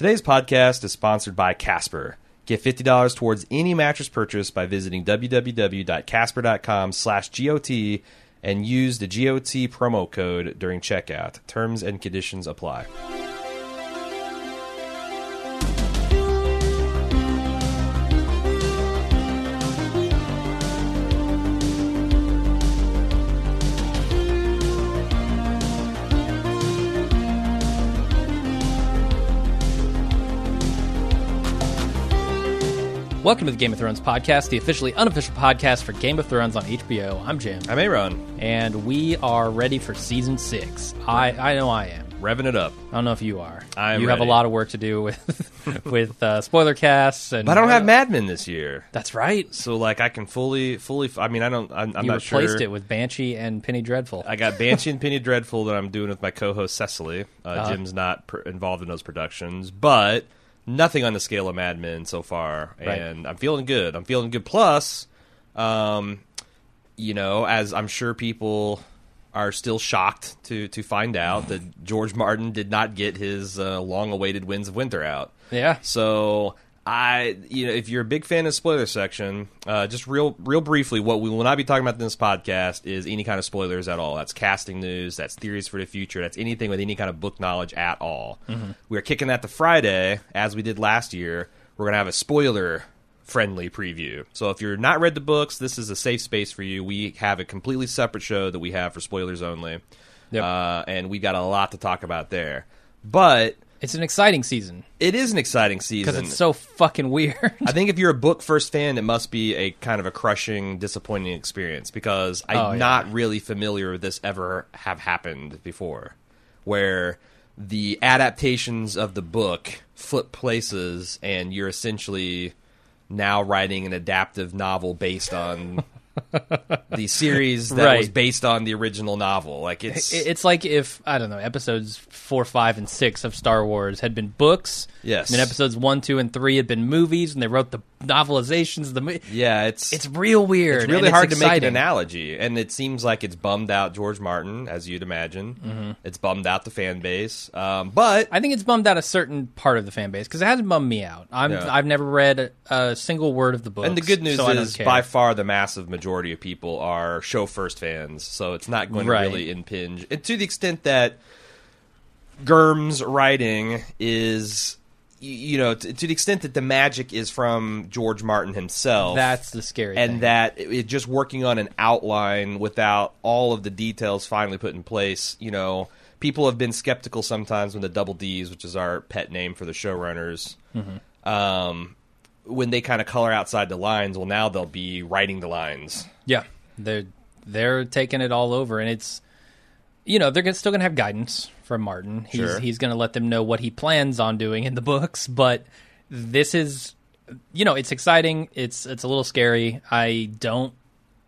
Today's podcast is sponsored by Casper. Get $50 towards any mattress purchase by visiting www.casper.com slash GOT and use the GOT promo code during checkout. Terms and conditions apply. Welcome to the Game of Thrones podcast, the officially unofficial podcast for Game of Thrones on HBO. I'm Jim, I'm Aaron. and we are ready for season six. I, I know I am. Revving it up. I don't know if you are. I'm you have a ready. lot of work to do with with uh, spoiler casts, and But I don't have Mad Men this year. That's right. So, like, I can fully, fully, I mean, I don't, I'm, I'm you not replaced sure. it with Banshee and Penny Dreadful. I got Banshee and Penny Dreadful that I'm doing with my co-host Cecily. Uh, Uh-huh. Jim's not pr- involved in those productions, but nothing on the scale of Mad Men so far, Right. and I'm feeling good. I'm feeling good. Plus, um, you know, as I'm sure people are still shocked to to find out that George Martin did not get his uh, long-awaited Winds of Winter out. yeah, So I, you know, if you're a big fan of spoiler section, uh, just real, real briefly, what we will not be talking about in this podcast is any kind of spoilers at all. That's casting news, that's theories for the future, that's anything with any kind of book knowledge at all. We are kicking that to Friday, as we did last year. We're gonna have a spoiler friendly preview. So if you're not read the books, this is a safe space for you. We have a completely separate show that we have for spoilers only, Yep. uh, and we got a lot to talk about there. But it's an exciting season it is an exciting season because it's so fucking weird. I think if you're a book first fan, it must be a kind of a crushing, disappointing experience because I'm Oh, yeah. not really familiar with this ever have happened before, where the adaptations of the book flip places and you're essentially now writing an adaptive novel based on the series that was based on the original novel. Like it's it's like if I don't know episodes four, five, and six of Star Wars had been books. Yes. And then episodes one, two, and three had been movies, and they wrote the novelizations. of The yeah, it's it's real weird. It's really hard to make an analogy, and it seems like it's bummed out George Martin, as you'd imagine. Mm-hmm. It's bummed out the fan base, um, but I think it's bummed out a certain part of the fan base because it hasn't bummed me out. I'm Yeah. I've never read a, a single word of the book. and the good news so is by far the massive majority of people are show first fans, so it's not going Right. to really impinge. And to the extent that Germ's writing is. You know, to, to the extent that the magic is from George Martin himself, that's the scary and thing. that it, it just working on an outline without all of the details finally put in place. You know, people have been skeptical sometimes when the Double D's, which is our pet name for the showrunners, Mm-hmm. um, when they kind of color outside the lines. Well, now they'll be writing the lines. yeah, they're they're taking it all over, and it's you know they're still going to have guidance from Martin. He's Sure. he's going to let them know what he plans on doing in the books, but this is you know it's exciting. It's it's a little scary. I don't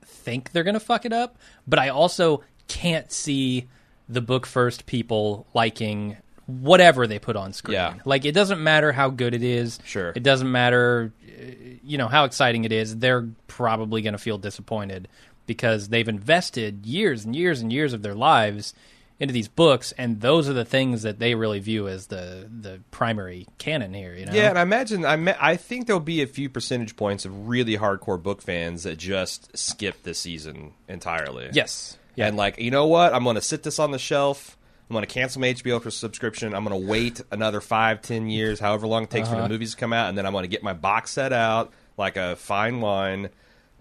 think they're going to fuck it up, but I also can't see the book first people liking whatever they put on screen. Yeah. Like it doesn't matter how good it is. Sure. It doesn't matter uh, you know how exciting it is. They're probably going to feel disappointed because they've invested years and years and years of their lives into these books and those are the things that they really view as the the primary canon here, you know. Yeah, and I imagine I me- I think there'll be a few percentage points of really hardcore book fans that just skip this season entirely. Yes. Yeah. And like, you know what? I'm going to sit this on the shelf. I'm going to cancel my HBO for subscription. I'm going to wait another five, ten years, however long it takes for the movies to come out, and then I'm going to get my box set out like a fine wine.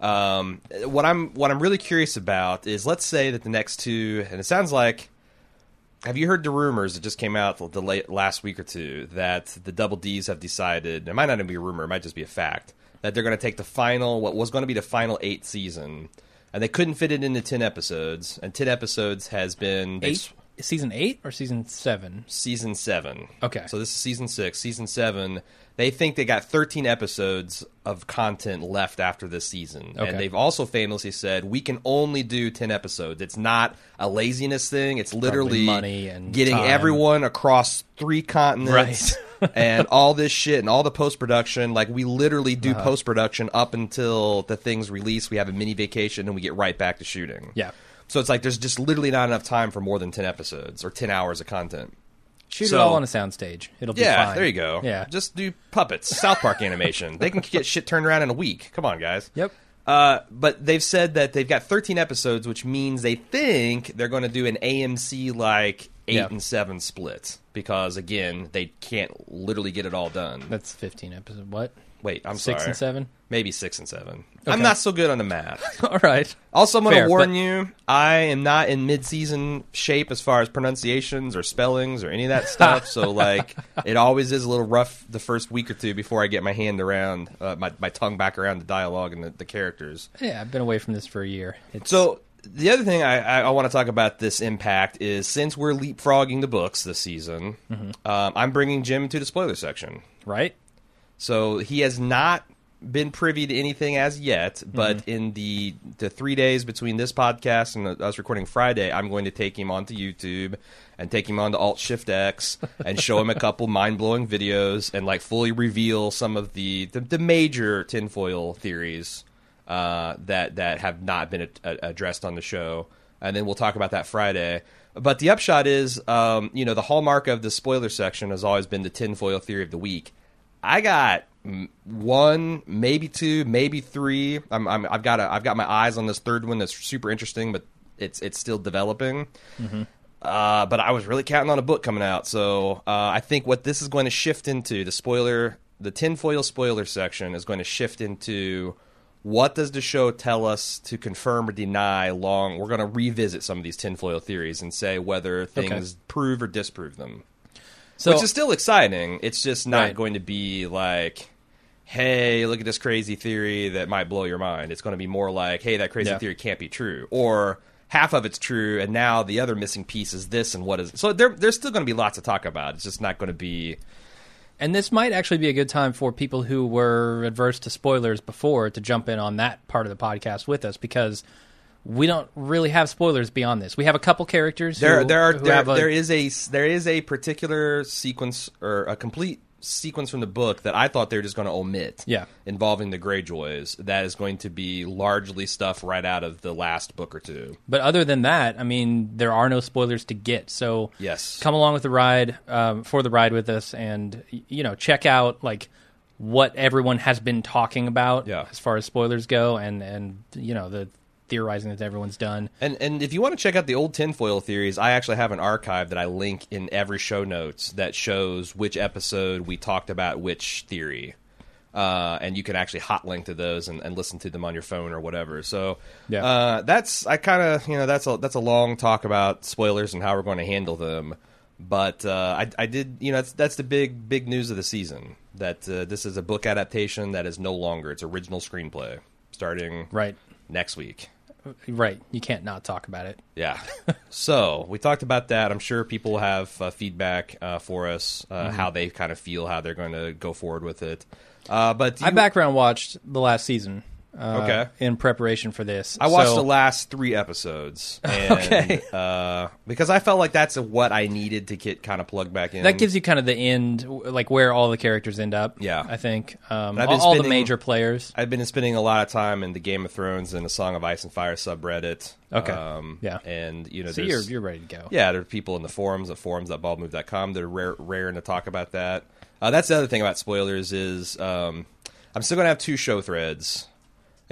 Um, what I'm what I'm really curious about is let's say that the next two, and it sounds like. Have you heard the rumors that just came out the late, last week or two that the Double D's have decided? It might not even be a rumor; it might just be a fact that they're going to take the final, what was going to be the final eight season, and they couldn't fit it into ten episodes. And ten episodes has been eight season 8 or season 7? season seven. Okay. So this is season six. Season seven, they think they got 13 episodes of content left after this season. Okay. And they've also famously said, we can only do 10 episodes. It's not a laziness thing. It's literally money and getting time. everyone across three continents. and all this shit and all the post production, like we literally do Uh-huh. post production up until the thing's released. We have a mini vacation and we get right back to shooting. Yeah. So it's like there's just literally not enough time for more than 10 episodes or 10 hours of content. Shoot So- it all on a soundstage. It'll be Yeah, fine. there you go. Yeah. Just do puppets, South Park animation. They can get shit turned around in a week. Come on, guys. Yep. Uh, but they've said that they've got 13 episodes, which means they think they're going to do an AMC like eight Yeah. and seven split because again, they can't literally get it all done. That's 15 episodes. What? Wait, I'm Six sorry. and seven? Maybe six and seven. Okay. I'm not so good on the math. All right. Also, I'm going to warn but- you, I am not in mid-season shape as far as pronunciations or spellings or any of that stuff. so, like, it always is a little rough the first week or two before I get my hand around, uh, my, my tongue back around the dialogue and the, the characters. Yeah, I've been away from this for a year. It's, So, the other thing I, I, I want to talk about this impact is since we're leapfrogging the books this season, Mm-hmm. um, I'm bringing Jim to the spoiler section. right? So he has not been privy to anything as yet, but Mm-hmm. in the the three days between this podcast and us recording Friday, I'm going to take him onto YouTube and take him onto Alt Shift X and show him a couple mind blowing videos and like fully reveal some of the the, the major tinfoil theories uh, that that have not been a, addressed on the show, and then we'll talk about that Friday. But the upshot is, um, you know, the hallmark of the spoiler section has always been the tinfoil theory of the week. I got one, maybe two, maybe three. I'm, I'm, I've got a, I've got my eyes on this third one that's super interesting, but it's it's still developing. Uh, but I was really counting on a book coming out, so uh, I think what this is going to shift into the spoiler, the tinfoil spoiler section is going to shift into what does the show tell us to confirm or deny. Long, we're going to revisit some of these tinfoil theories and say whether things prove or disprove them So which is still exciting. It's just not Right. going to be like, "Hey, look at this crazy theory that might blow your mind." It's going to be more like, "Hey, that crazy Yeah. theory can't be true," or half of it's true, and now the other missing piece is this, and what is it? so there? There's still going to be lots to talk about. It's just not going to be. And this might actually be a good time for people who were adverse to spoilers before to jump in on that part of the podcast with us because we don't really have spoilers beyond this. We have a couple characters. There, who, there are there, a, there is a there is a particular sequence or a complete sequence from the book that I thought they were just going to omit. Yeah. involving the Greyjoys. That is going to be largely stuff right out of the last book or two. But other than that, I mean, there are no spoilers to get. So Yes. come along with the ride um, for the ride with us, and you know, check out like what everyone has been talking about Yeah. as far as spoilers go, and and you know the theorizing that everyone's done. And and if you want to check out the old tinfoil theories, I actually have an archive that I link in every show notes that shows which episode we talked about which theory. Uh, and you can actually hot link to those and, and listen to them on your phone or whatever. So Yeah. uh, that's I kind of you know that's a that's a long talk about spoilers and how we're going to handle them. But uh, I, I did you know that's that's the big big news of the season that uh, this is a book adaptation that is no longer its original screenplay starting Right, next week. Right. You can't not talk about it. Yeah. so we talked about that. I'm sure people have uh, feedback uh, for us, uh, Mm-hmm. how they kind of feel, how they're going to go forward with it. Uh, but I you- background watched the last season. Uh, Okay. In preparation for this, I watched So- the last three episodes, and, Okay. uh, because I felt like that's what I needed to get kind of plugged back in. That gives you kind of the end, like where all the characters end up. Yeah. I think um, all, been all the spending- major players. I've been spending a lot of time in the Game of Thrones and the Song of Ice and Fire subreddit. Okay. Um, Yeah. and you know, So you're you're ready to go. Yeah, there are people in the forums at forums.baldmove.com that are rare, raring to talk about that. Uh, that's the other thing about spoilers is um, I'm still going to have two show threads,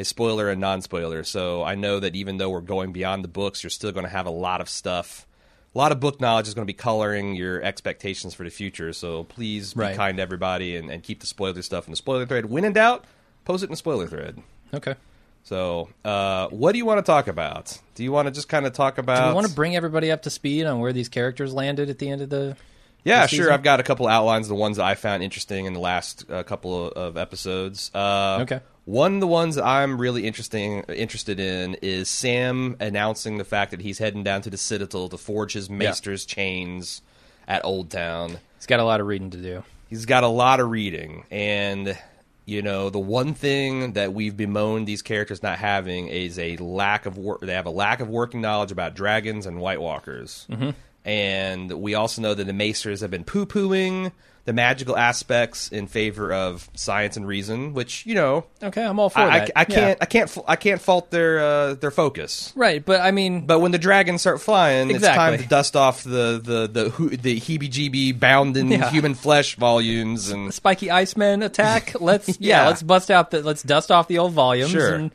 a spoiler and non-spoiler. So I know that even though we're going beyond the books, you're still going to have a lot of stuff. A lot of book knowledge is going to be coloring your expectations for the future. So please be Right. kind to everybody and, and keep the spoiler stuff in the spoiler thread. When in doubt, post it in the spoiler thread. Okay. So, uh, what do you want to talk about? Do you want to just kind of talk about? Do we want to bring everybody up to speed on where these characters landed at the end of the? Yeah, sure. I've got a couple outlines, the ones that I found interesting in the last uh, couple of, of episodes. Uh, Okay. One of the ones that I'm really interesting interested in is Sam announcing the fact that he's heading down to the Citadel to forge his Maester's chains at Old Town. He's got a lot of reading to do. He's got a lot of reading, and you know the one thing that we've bemoaned these characters not having is a lack of work. They have a lack of working knowledge about dragons and White Walkers. Mm-hmm. And we also know that the Maesters have been poo pooing the magical aspects in favor of science and reason, which you know, Okay, I'm all for I, I, that. I Yeah. can't, I can't, I can't fault their uh, their focus. Right, but I mean, But when the dragons start flying, it's time to dust off the the the the heebie-jeebie bound in Yeah. human flesh volumes and spiky Iceman attack. Let's yeah, Yeah. let's bust out the let's dust off the old volumes Sure. and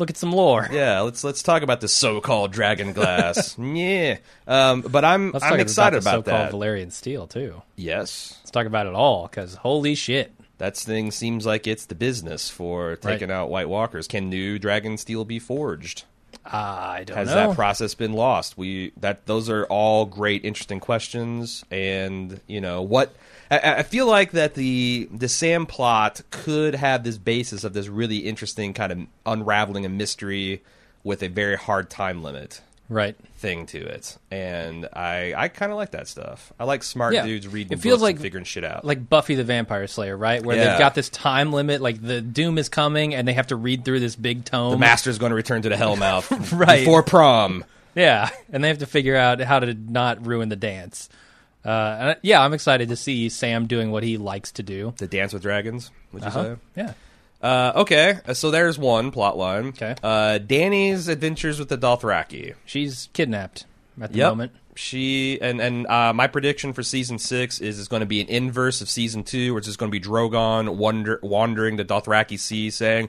look at some lore. yeah, let's let's talk about the so-called dragon glass. yeah, um, but I'm Let's I'm talk excited about, the about, so-called that. Valyrian steel too. yes, Let's talk about it all because holy shit. that thing seems like it's the business for taking out White Walkers. Can new dragon steel be forged? I don't know. Has know. that process been lost? We that those are all great, interesting questions, and you know what. I, I feel like that the the Sam plot could have this basis of this really interesting kind of unraveling a mystery with a very hard time limit right. thing to it, and I I kind of like that stuff. I like smart Yeah. dudes reading It feels books like- and figuring shit out. Like Buffy the Vampire Slayer, right? Where Yeah. they've got this time limit, like the doom is coming, and they have to read through this big tome. the master's going to return to the Hellmouth Right. before prom. Yeah, and they have to figure out how to not ruin the dance. Uh, and, yeah, I'm excited to see Sam doing what he likes to do. The Dance with Dragons. Would you Uh-huh. say? Yeah. Uh, okay, so there's one plot line. Okay. Uh, Dany's adventures with the Dothraki. She's kidnapped at the Yep. moment. She and and uh, my prediction for season six is it's going to be an inverse of season two, where it's just going to be Drogon wander, wandering the Dothraki Sea, saying,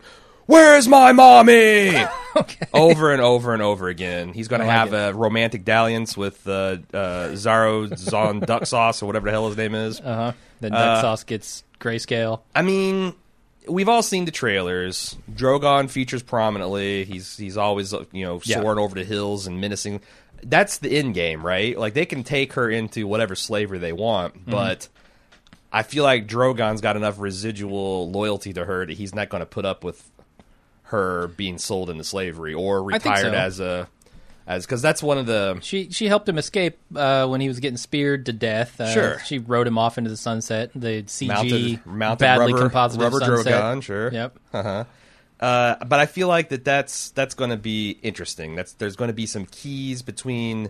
"Where's my mommy?" Okay. over and over and over again. He's going to like have a romantic dalliance with uh, uh, Zaro Zon Duck Sauce or whatever the hell his name is. Uh huh. Then Duck Uh, Sauce gets grayscale. I mean, we've all seen the trailers. Drogon features prominently. He's he's always uh, you know Yeah. soaring over the hills and menacing. That's the end game, right? Like they can take her into whatever slavery they want, Mm-hmm. but I feel like Drogon's got enough residual loyalty to her that he's not going to put up with her being sold into slavery or retired so. as a as because that's one of the She she helped him escape uh, when he was getting speared to death. Uh, Sure. She rode him off into the sunset. The CG mounted mounted badly rubber composited rubber sunset. Drogon, sure. Yep. Uh-huh. Uh, but I feel like that that's that's going to be interesting. That's there's going to be some keys between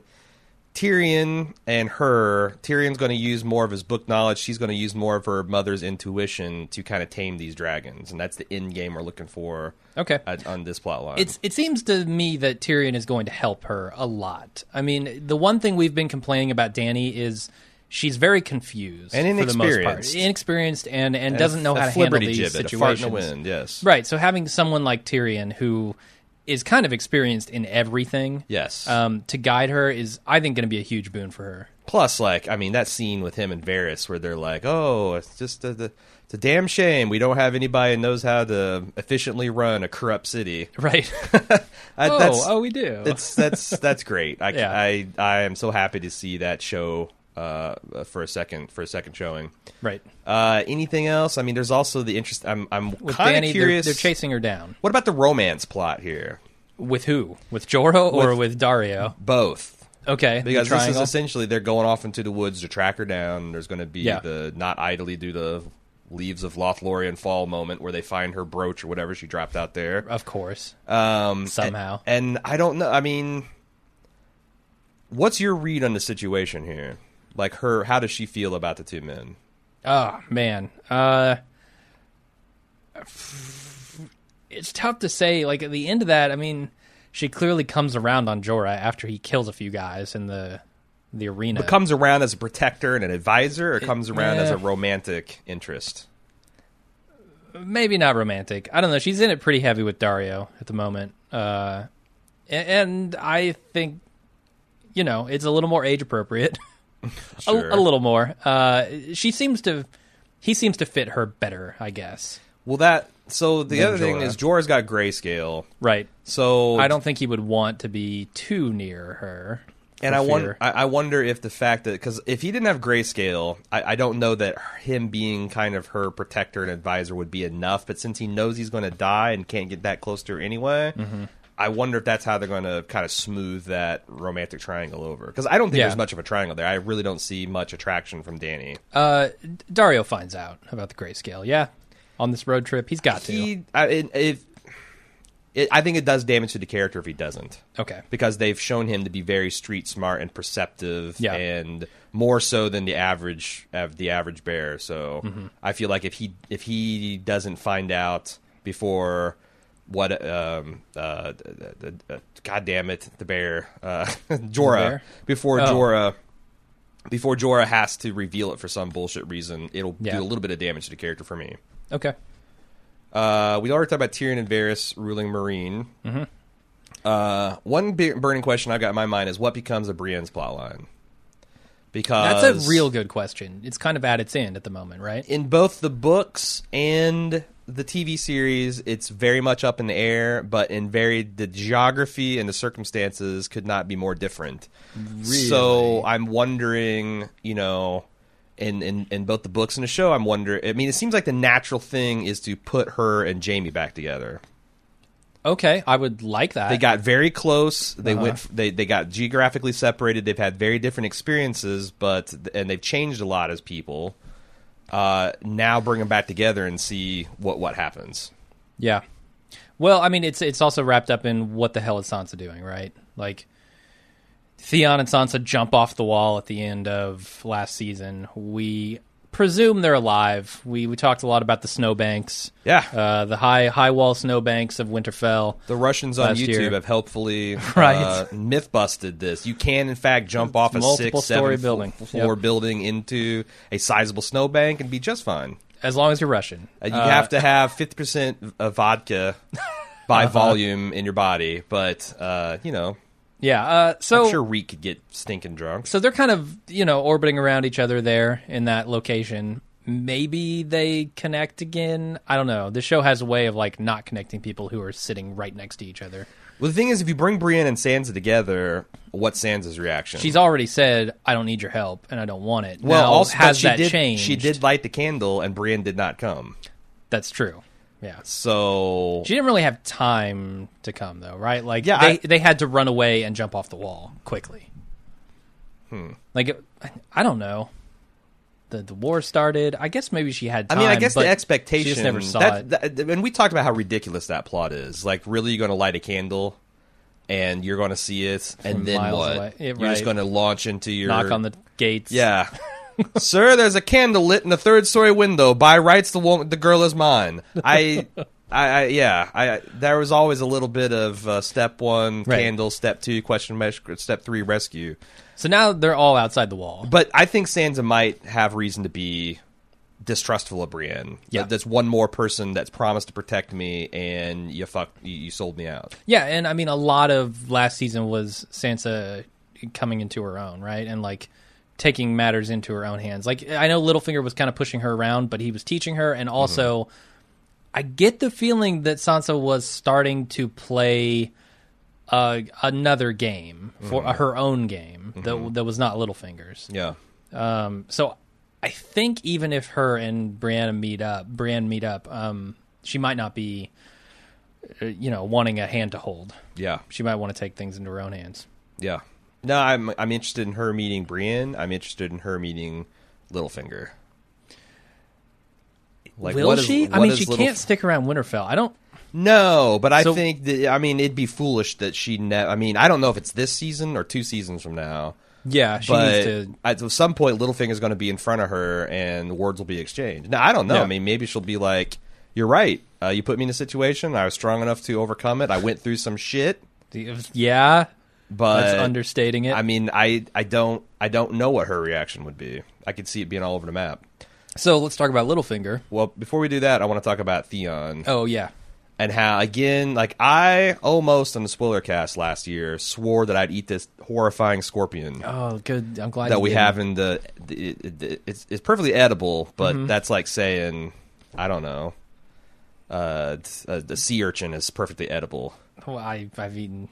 Tyrion and her. Tyrion's going to use more of his book knowledge. She's going to use more of her mother's intuition to kind of tame these dragons, and that's the end game we're looking for Okay. at, on this plot line. It's it seems to me that Tyrion is going to help her a lot. I mean, the one thing we've been complaining about Dany is she's very confused And for the most part, inexperienced. inexperienced, and and And doesn't know how to handle these gibbet, a fart in situations. the wind. Yes, Right. So having someone like Tyrion who is kind of experienced in everything, Yes. um, to guide her is I think going to be a huge boon for her. Plus, like, I mean, that scene with him and Varys where they're like, "Oh, it's just a, the, it's a damn shame we don't have anybody who knows how to efficiently run a corrupt city." Right. I, oh, that's, oh, we do. that's that's that's great. I, Yeah. I I am so happy to see that show uh, for a second for a second showing. right. Uh, anything else? I mean, there's also the interest. I'm I'm kind of they're, curious. they're chasing her down. what about the romance plot here? With who? With Jorah or With- with Daario? Both. Okay. Because this is essentially they're going off into the woods to track her down. There's going to be Yeah. the not idly do the leaves of Lothlorien fall moment where they find her brooch or whatever she dropped out there. of course. Um, Somehow. and, and I don't know. I mean, what's your read on the situation here? Like her, how does she feel about the two men? Oh man, uh, it's tough to say. Like at the end of that, I mean, she clearly comes around on Jorah after he kills a few guys in the the arena. But comes around as a protector and an advisor, or comes around as a romantic interest? Maybe not romantic. I don't know. She's in it pretty heavy with Daario at the moment, uh, and I think you know it's a little more age appropriate. Sure. a, a little more. Uh, she seems to. He seems to fit her better, I guess. Well, that so the Than other thing Jorah. is Jorah's got grayscale, Right. so I don't think he would want to be too near her. And I wonder. I, I wonder if the fact that because if he didn't have grayscale, I, I don't know that him being kind of her protector and advisor would be enough. But since he knows he's going to die and can't get that close to her anyway, Mm-hmm. I wonder if that's how they're going to kind of smooth that romantic triangle over. Because I don't think Yeah. there's much of a triangle there. I really don't see much attraction from Dany. Uh, Daario finds out about the grayscale. Yeah, on this road trip, he's got to. I, it, I think it does damage to the character if he doesn't. Okay. because they've shown him to be very street smart and perceptive Yeah. and more so than the average of the average bear so Mm-hmm. i feel like if he if he doesn't find out before what um uh, the, god damn it the bear uh jorah bear? before Oh. jorah before jorah has to reveal it for some bullshit reason it'll Yeah. do a little bit of damage to the character for me Okay. uh, we already talked about Tyrion and Varys ruling Meereen. Mm-hmm. Uh, one big burning question I've got in my mind is what becomes of Brienne's plotline? Because That's a real good question. It's kind of at its end at the moment, right? in both the books and the TV series, it's very much up in the air. But in very the geography and the circumstances could not be more different. Really? So I'm wondering, you know, in, in in both the books and the show, I'm wondering. I mean, it seems like the natural thing is to put her and Jaime back together. Okay, I would like that. They got very close. They Uh-huh. went. They they got geographically separated. They've had very different experiences, but and they've changed a lot as people. Uh, now bring them back together and see what what happens. Yeah. Well, I mean, it's it's also wrapped up in what the hell is Sansa doing, right? Like, Theon and Sansa jump off the wall at the end of last season. We presume they're alive. We we talked a lot about the snowbanks, Yeah, uh, the high high wall snowbanks of Winterfell. the Russians on YouTube year. have helpfully Right. uh, myth busted this. You can in fact jump off a six story building. fl- floor Yep. building into a sizable snowbank and be just fine. As long as you're Russian, Uh, you Uh, have to have fifty percent of vodka by Uh-huh. volume in your body, but uh, you know, yeah. Uh, so I'm sure Reek could get stinking drunk. so they're kind of you know orbiting around each other there in that location. Maybe they connect again. I don't know. The show has a way of like not connecting people who are sitting right next to each other. Well, the thing is, if you bring Brienne and Sansa together, what's Sansa's reaction? She's already said, "I don't need your help and I don't want it." well, now, also has she that did, changed? She did light the candle, and Brienne did not come. That's true. Yeah. So She didn't really have time to come though, right? Like Yeah, they I- they had to run away and jump off the wall quickly. Hmm. Like it- I don't know. The the war started. I guess maybe she had I mean, I guess the expectation. She just never saw that, it. that- and we talked about how ridiculous that plot is. Like, really, you're going to light a candle, and you're going to see it, and then what? You're just going to launch into your Knock on the gates. Yeah. Sir, there's a candle lit in the third story window. By rights, the woman, the girl is mine. I, I, I yeah. I there was always a little bit of uh, step one Right. candle, step two question mark, step three rescue. So now they're all outside the wall. But I think Sansa might have reason to be distrustful of Brienne. Yeah. That's one more person that's promised to protect me, and you fuck, you, you sold me out. Yeah, and I mean, a lot of last season was Sansa coming into her own, right? And like taking matters into her own hands. Like I know Littlefinger was kind of pushing her around, but he was teaching her, and also I get the feeling that Sansa was starting to play uh, another game for uh, her own game that that was not Littlefinger's. Yeah. Um, so I think even if her and Brianna meet up, Brienne meet up, um, she might not be, uh, you know, wanting a hand to hold. Yeah. She might want to take things into her own hands. Yeah. No, I'm I'm interested in her meeting Brienne. I'm interested in her meeting Littlefinger. Like, Will what is- she? I mean, she Little- can't stick around Winterfell. I don't. No, but I So- think that I mean it'd be foolish that she. Ne- I mean, I don't know if it's this season or two seasons from now. Yeah, she but needs to. at some point, Littlefinger's going to be in front of her, and words will be exchanged. Now, I don't know. Yeah. I mean, maybe she'll be like, "You're right. Uh, you put me in a situation. I was strong enough to overcome it. I went through some shit, Yeah, but that's understating it. I mean, I I don't I don't know what her reaction would be. I could see it being all over the map. so let's talk about Littlefinger. Well, before we do that, I want to talk about Theon Oh yeah, and how again, like I almost on the spoiler cast last year swore that I'd eat this horrifying scorpion oh good. I'm glad that you we didn't. have in the. It, it, it's it's perfectly edible, but Mm-hmm. that's like saying I don't know. Uh, uh, the sea urchin is perfectly edible. Well, I, I've eaten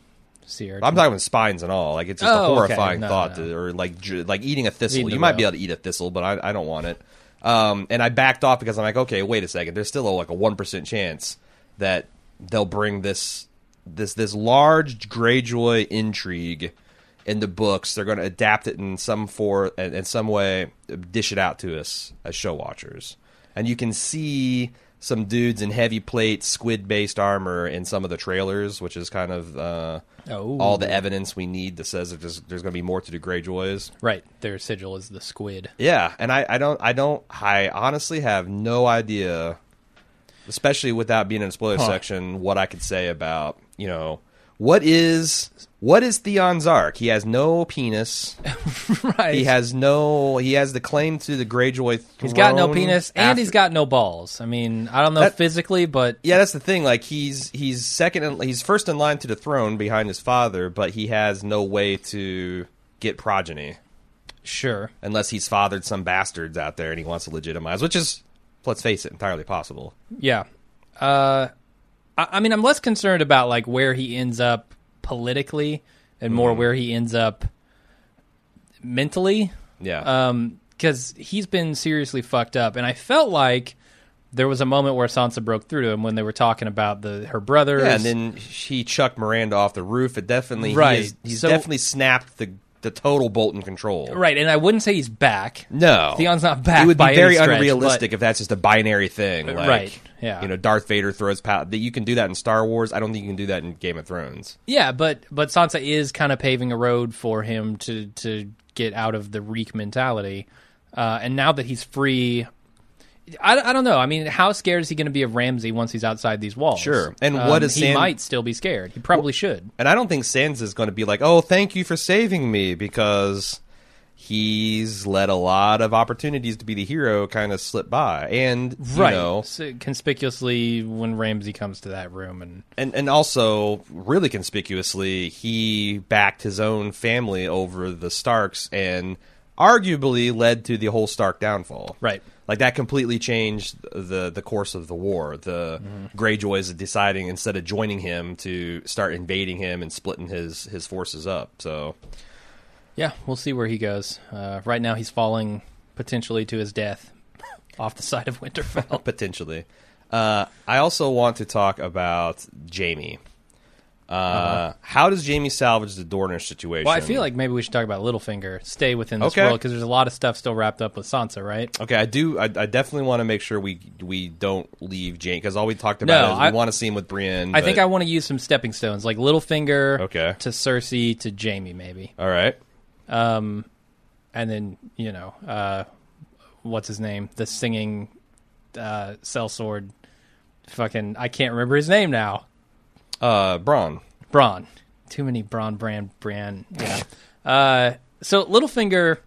sea urchin. I'm talking with spines and all. Like it's just Oh, a okay. horrifying No, thought, no. To, or like like eating a thistle. Eating You might be able to eat a thistle, but I, I don't want it. Um, and I backed off because I'm like, okay, wait a second. There's still a, like a one percent chance that they'll bring this this this large Greyjoy intrigue in the books. They're going to adapt it in some for in some way, dish it out to us as show watchers. and you can see some dudes in heavy plate squid based armor in some of the trailers, which is kind of uh, Oh. all the evidence we need that says that there's, there's going to be more to the Greyjoys. Right. Their sigil is the squid. Yeah, and I, I don't I don't I honestly have no idea, especially without being in a spoiler Huh. section, what I could say about you know what is what is Theon Zark? He has no penis. right. He has no. He has the claim to the Greyjoy. He's got no penis and after- he's got no balls. I mean, I don't know That- physically, but Yeah, that's the thing. Like he's he's second. In, he's first in line to the throne behind his father, but he has no way to get progeny sure. unless he's fathered some bastards out there and he wants to legitimize, which is, let's face it, entirely possible. Yeah. Uh, I, I mean, I'm less concerned about like where he ends up politically and more Mm-hmm. where he ends up mentally. Yeah. Um, because he's been seriously fucked up, and I felt like there was a moment where Sansa broke through to him when they were talking about the her brothers. yeah, and then he chucked Myranda off the roof. It definitely, he Right. is- he's So- definitely snapped the the total Bolton control. right, and I wouldn't say he's back. No, Theon's not back It would be very stretch, unrealistic but- if that's just a binary thing. Like, Right, yeah. You know, Darth Vader throws power. That you can do that in Star Wars. I don't think you can do that in Game of Thrones. Yeah, but but Sansa is kind of paving a road for him to to get out of the reek mentality, uh, and now that he's free, I, I don't know. I mean, how scared is he going to be of Ramsay once he's outside these walls? Sure. And Um, what is he Sam- might still be scared. He probably should. And I don't think Sansa is going to be like, "Oh, thank you for saving me," because he's let a lot of opportunities to be the hero kind of slip by. And you Right. know, So conspicuously, when Ramsay comes to that room, and and and also really conspicuously, he backed his own family over the Starks, and arguably led to the whole Stark downfall. Right. Like that completely changed the the course of the war. The Greyjoys deciding instead of joining him to start invading him and splitting his his forces up. So yeah, we'll see where he goes. Uh, right now, he's falling potentially to his death off the side of Winterfell. potentially. Uh, I also want to talk about Jaime. Uh, How does Jaime salvage the Dornish situation? well, I feel like maybe we should talk about Littlefinger. Stay within this Okay. world because there's a lot of stuff still wrapped up with Sansa, right? Okay, I do. I, I definitely want to make sure we we don't leave Jane because all we talked No, about is I- we want to see him with Brienne. I think I want to use some stepping stones, like Littlefinger Okay. to Cersei to Jaime, maybe, All right. um, and then you know, uh, what's his name? The singing uh, sellsword. Fucking, I can't remember his name now. Uh, Bronn. Bronn. Too many Bronn brand brand. Yeah. uh, so Littlefinger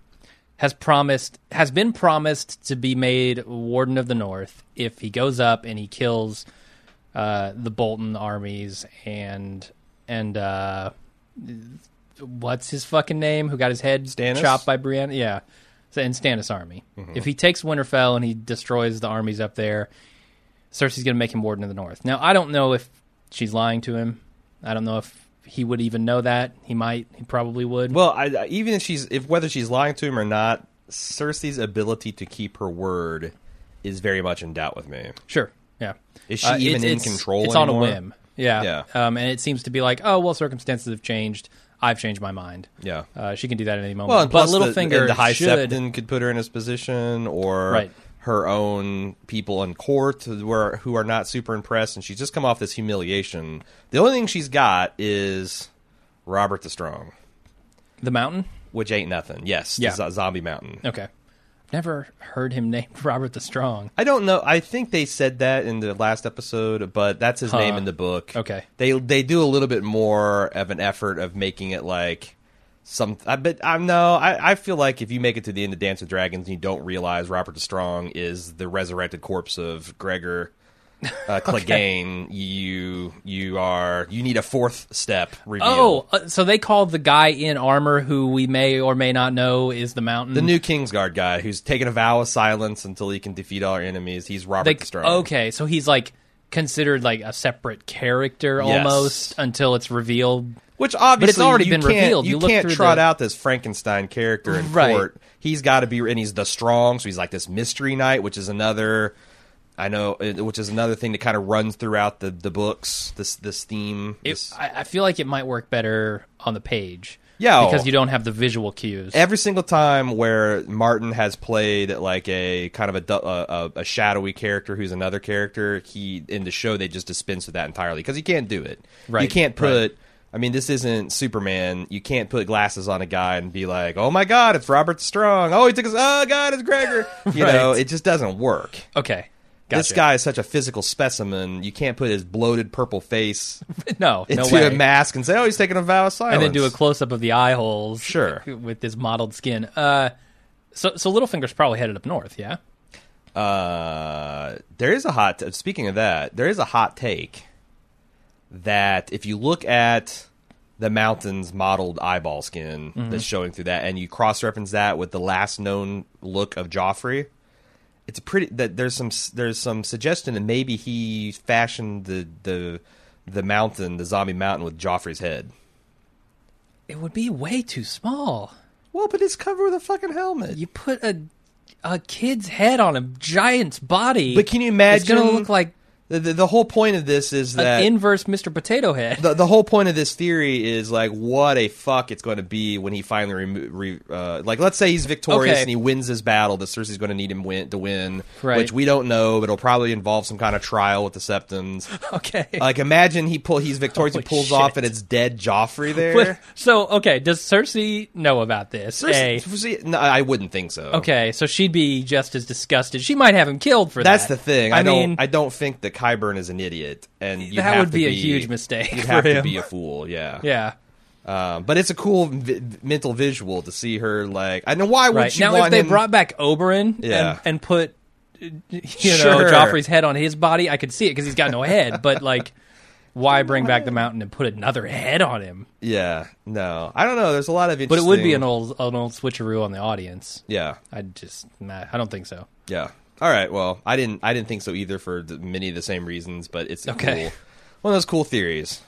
has promised has been promised to be made Warden of the North if he goes up and he kills uh, the Bolton armies and and uh, what's his fucking name? Who got his head Stannis? chopped by Brienne? Yeah, and Stannis army. If he takes Winterfell and he destroys the armies up there, Cersei's going to make him Warden of the North. Now I don't know if she's lying to him. I don't know if he would even know that. He might. He probably would. Well, I, even if she's if whether she's lying to him or not, Cersei's ability to keep her word is very much in doubt with me. Sure. Yeah. Is she Uh, even in control? It's on a whim. Yeah. Yeah. Um, and it seems to be like, oh well, circumstances have changed. I've changed my mind. Yeah. Uh, she can do that at any moment. Well, but plus the, Littlefinger and the High should. Septon could put her in his position, or Right. Her own people in court who are who are not super impressed, and she's just come off this humiliation. The only thing she's got is Robert the Strong, The Mountain. which ain't nothing. Yes, the Yeah. zo- zombie mountain. Okay. Never heard him named Robert the Strong. I don't know. I think they said that in the last episode, but that's his Huh. name in the book. Okay. They they do a little bit more of an effort of making it like some. I bet I'm no. I, I feel like if you make it to the end of Dance with Dragons and you don't realize Robert the Strong is the resurrected corpse of Gregor uh, Clegane, you you are you need a fourth step reveal. Oh, uh, so they called the guy in armor who we may or may not know is the Mountain. the new Kingsguard guy who's taken a vow of silence until he can defeat all our enemies. He's Robert They- the Strong. Okay, so he's like considered like a separate character Yes. almost until it's revealed. Which obviously but it's already you been can't, revealed. You, You can't trot the- out this Frankenstein character in Right. court. He's got to be, and he's the strong, so he's like this mystery knight, which is another. I know, which is another thing that kind of runs throughout the the books. This this theme. It, this- I, I feel like it might work better on the page. Yeah, because you don't have the visual cues. every single time where Martin has played like a kind of a, a, a, a shadowy character who's another character, he in the show they just dispense with that entirely because he can't do it. Right, You can't put. right. I mean, this isn't Superman. You can't put glasses on a guy and be like, "Oh my God, it's Robert Strong." Oh, he took his. Oh God, it's Gregor. You Right. know, it just doesn't work. okay, gotcha. This guy is such a physical specimen. You can't put his bloated purple face no, no into way. a mask and say, "Oh, he's taking a vow of silence." and then do a close up of the eye holes. Sure. with this mottled skin. Uh, so so Littlefinger's probably headed up north. Yeah. Uh, there is a hot. speaking of that, there is a hot take that if you look at the mountain's modeled eyeball skin Mm-hmm. that's showing through that, and you cross reference that with the last known look of Joffrey, it's a pretty. That there's some there's some suggestion that maybe he fashioned the the the mountain, the zombie mountain, with Joffrey's head. It would be way too small. Well, but it's covered with a fucking helmet. You put a a kid's head on a giant's body. But can you imagine? It's gonna look like the, the, the whole point of this is that an inverse Mr. Potato Head. the the whole point of this theory is like what a fuck it's going to be when he finally remo- re, uh, like let's say he's victorious Okay. and he wins his battle that Cersei's going to need him win to win Right. which we don't know but it'll probably involve some kind of trial with the Septons okay. like imagine he pull he's victorious Holy he pulls shit. off and it's dead Joffrey there But- so okay, does Cersei know about this? Cersei- no, I wouldn't think so Okay, so she'd be just as disgusted. She might have him killed for that's that. That's the thing I, I, don't mean, I don't think that Qyburn is an idiot and That have would to be a huge mistake for have to be a fool yeah yeah. Um, but it's a cool vi- mental visual to see her like. I know why would Right you now, if they him- brought back Oberyn Yeah. and, and put you know Sure. Joffrey's head on his body, I could see it because he's got no head. But like, why bring back the mountain and put another head on him? Yeah, no, I don't know. There's a lot of But it would be an old an old switcheroo on the audience. Yeah, I just nah, I don't think so. yeah. All right. Well, I didn't. I didn't think so either for the, many of the same reasons. But it's Okay. cool. One of those cool theories.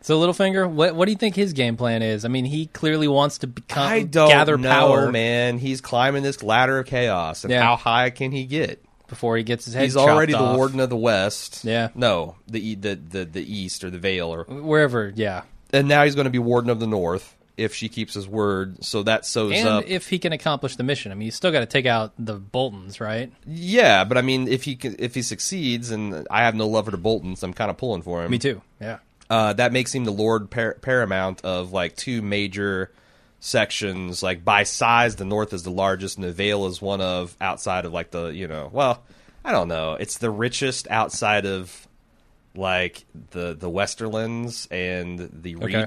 So Littlefinger, what what do you think his game plan is? I mean, he clearly wants to become I don't gather know, power man. He's climbing this ladder of chaos, and Yeah. how high can he get? before he gets his head. He's already chopped the off. warden of the West. Yeah. No, the the the the East or the Vale, or wherever. Yeah, and now he's going to be warden of the North if she keeps his word. So that sews and up. if he can accomplish the mission, I mean, you still got to take out the Boltons, right? Yeah, but I mean, if he can, if he succeeds, and I have no love for the Boltons, I'm kind of pulling for him. Me too. Yeah. Uh, that makes him the Lord par- Paramount of like two major sections. Like by size, the North is the largest, and the Vale is one of outside of like the you know. Well, I don't know. It's the richest outside of like the the Westerlands and the Okay.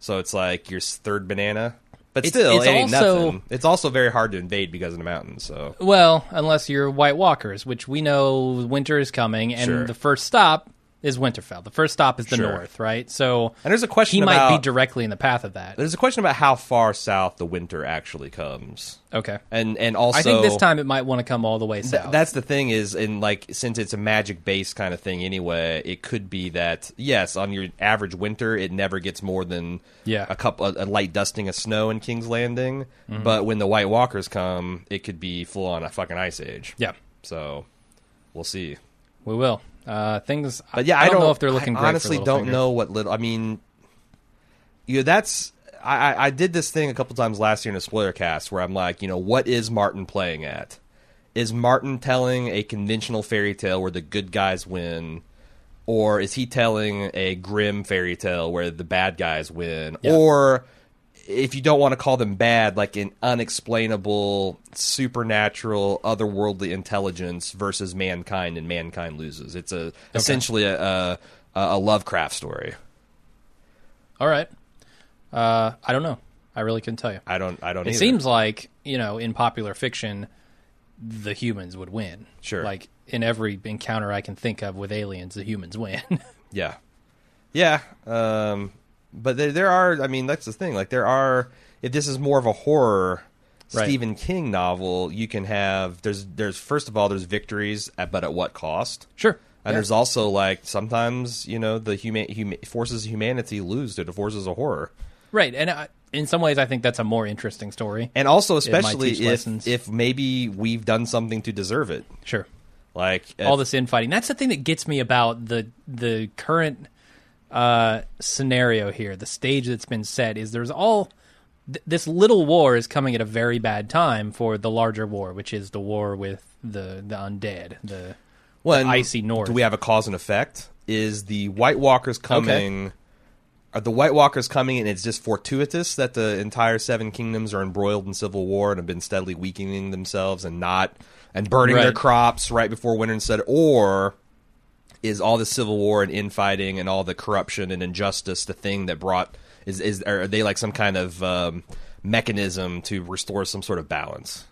So it's like your third banana. But It's- still, it's it ain't also- nothing. It's also very hard to invade because of the mountains. So Well, unless you're White Walkers, which we know winter is coming, and Sure. the first stop is Winterfell. The first stop is the Sure. North, right? So And there's a question he might be directly in the path of that. there's a question about how far south the winter actually comes, Okay. and and also I think this time it might want to come all the way Th- south. that's the thing is, in like since it's a magic based kind of thing anyway, it could be that yes, on your average winter, it never gets more than Yeah. a couple a, a light dusting of snow in King's Landing. Mm-hmm. But when the White Walkers come, it could be full on a fucking ice age. yeah, So we'll see. we will. Uh, things. But yeah, I, I, don't know if they're looking I great. for honestly don't Littlefinger. know what little. I mean, you know, that's. I, I- I did this thing a couple times last year in a spoiler cast where I'm like, you know, what is Martin playing at? Is Martin telling a conventional fairy tale where the good guys win, or is he telling a grim fairy tale where the bad guys win, Yeah. or if you don't want to call them bad, like an unexplainable, supernatural, otherworldly intelligence versus mankind, and mankind loses. It's a essentially a, a a Lovecraft story. All right. Uh, I don't know. I really couldn't tell you. I don't. I don't. It either. seems like you know, in popular fiction, the humans would win. Sure. Like in every encounter I can think of with aliens, the humans win. Yeah, yeah. Um, but there, there are. I mean, that's the thing. Like, there are. If this is more of a horror Right. Stephen King novel, you can have. There's. There's first of all, there's victories, at, but at what cost? sure. And Yeah. there's also like sometimes you know the human, huma- forces of humanity lose to the forces of horror, right, and I, in some ways, I think that's a more interesting story. and also especially if lessons. if maybe we've done something to deserve it, Sure. like all if- this infighting. That's the thing that gets me about the the current uh, scenario here. The stage that's been set is there's all th- this little war is coming at a very bad time for the larger war, which is the war with the the undead, the, Well, the icy north. Do we have a cause and effect? Is the White Walkers coming? Are the White Walkers coming, and it's just fortuitous that the entire Seven Kingdoms are embroiled in civil war and have been steadily weakening themselves and not and burning their crops right before winter instead, or is all the civil war and infighting and all the corruption and injustice the thing that brought is is are they like some kind of um, mechanism to restore some sort of balance?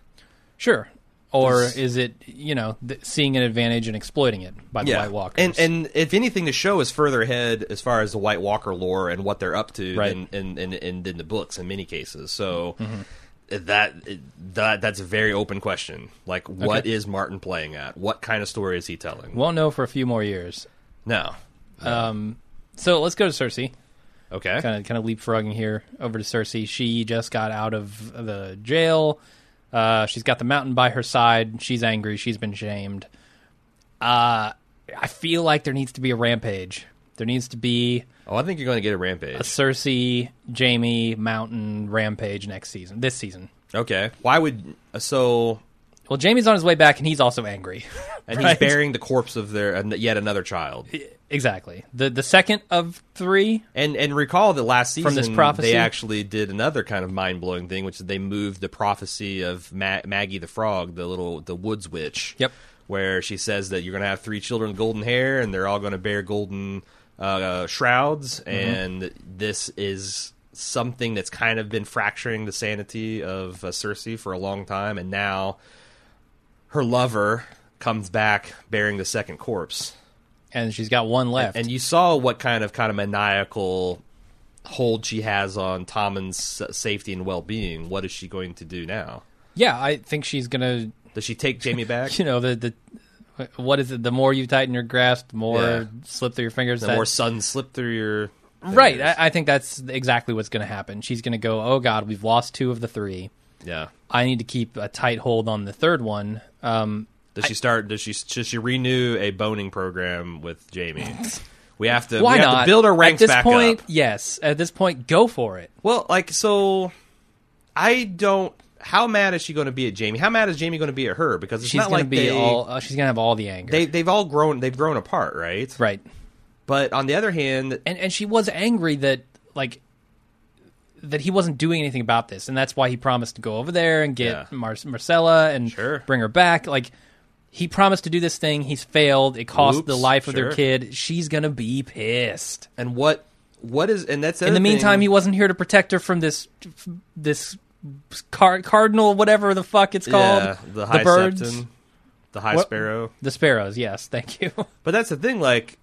Sure. Or is it, you know, th- seeing an advantage and exploiting it by the White Walkers? And and if anything, the show is further ahead as far as the White Walker lore and what they're up to Right. than in, in, in, in the books in many cases. So Mm-hmm. That that that's a very open question. Like, what Okay. is Martin playing at? What kind of story is he telling? won't know for a few more years. no. Um, so let's go to Cersei. Okay. Kind of, kind of leapfrogging here over to Cersei. She just got out of the jail. Uh, she's got the mountain by her side. She's angry. She's been shamed. Uh, I feel like there needs to be a rampage. There needs to be Oh, I think you're going to get a rampage. a. Cersei, Jaime, Mountain rampage next season. This season. Okay. Why would uh, so? Well, Jaime's on his way back, and he's also angry. And Right. he's burying the corpse of their and yet another child. exactly. the The second of three. And and recall that last season From this prophecy? they actually did another kind of mind blowing thing, which is they moved the prophecy of Ma- Maggie the frog, the little the woods witch. Yep. Where she says that you're going to have three children with golden hair, and they're all going to bear golden uh, shrouds, Mm-hmm. and this is something that's kind of been fracturing the sanity of uh, Cersei for a long time, and now her lover comes back bearing the second corpse. and she's got one left. And you saw what kind of kind of maniacal hold she has on Tommen's safety and well being. What is she going to do now? yeah, I think she's gonna. Does she take Jaime back? You know the the what is it? The more you tighten your grasp, the more Yeah. slip through your fingers. the That- more sun slip through your right. I, I think that's exactly what's going to happen. She's going to go. Oh God, we've lost two of the three. yeah. I need to keep a tight hold on the third one. Um, Does she start? Does she? Does she renew a boning program with Jaime? We have to. why we have not to build our ranks At this point, up. yes. At this point, go for it. Well, like so, I don't. How mad is she going to be at Jaime? How mad is Jaime going to be at her? Because it's She's not going to like be they, all. Uh, she's going to have all the anger. they they've all grown. They've grown apart, right? right. But on the other hand, and and she was angry that like that he wasn't doing anything about this, and that's why he promised to go over there and get Yeah. Mar- Myrcella and Sure. bring her back. Like he promised to do this thing, he's failed. It cost the Oops, life of sure. their kid. She's gonna be pissed. and what what is and that's In the meantime, he wasn't here to protect her from this this car- cardinal, whatever the fuck it's called, yeah, the high birds, septon, the high What? sparrow. the sparrows. Yes, thank you. But that's the thing, like.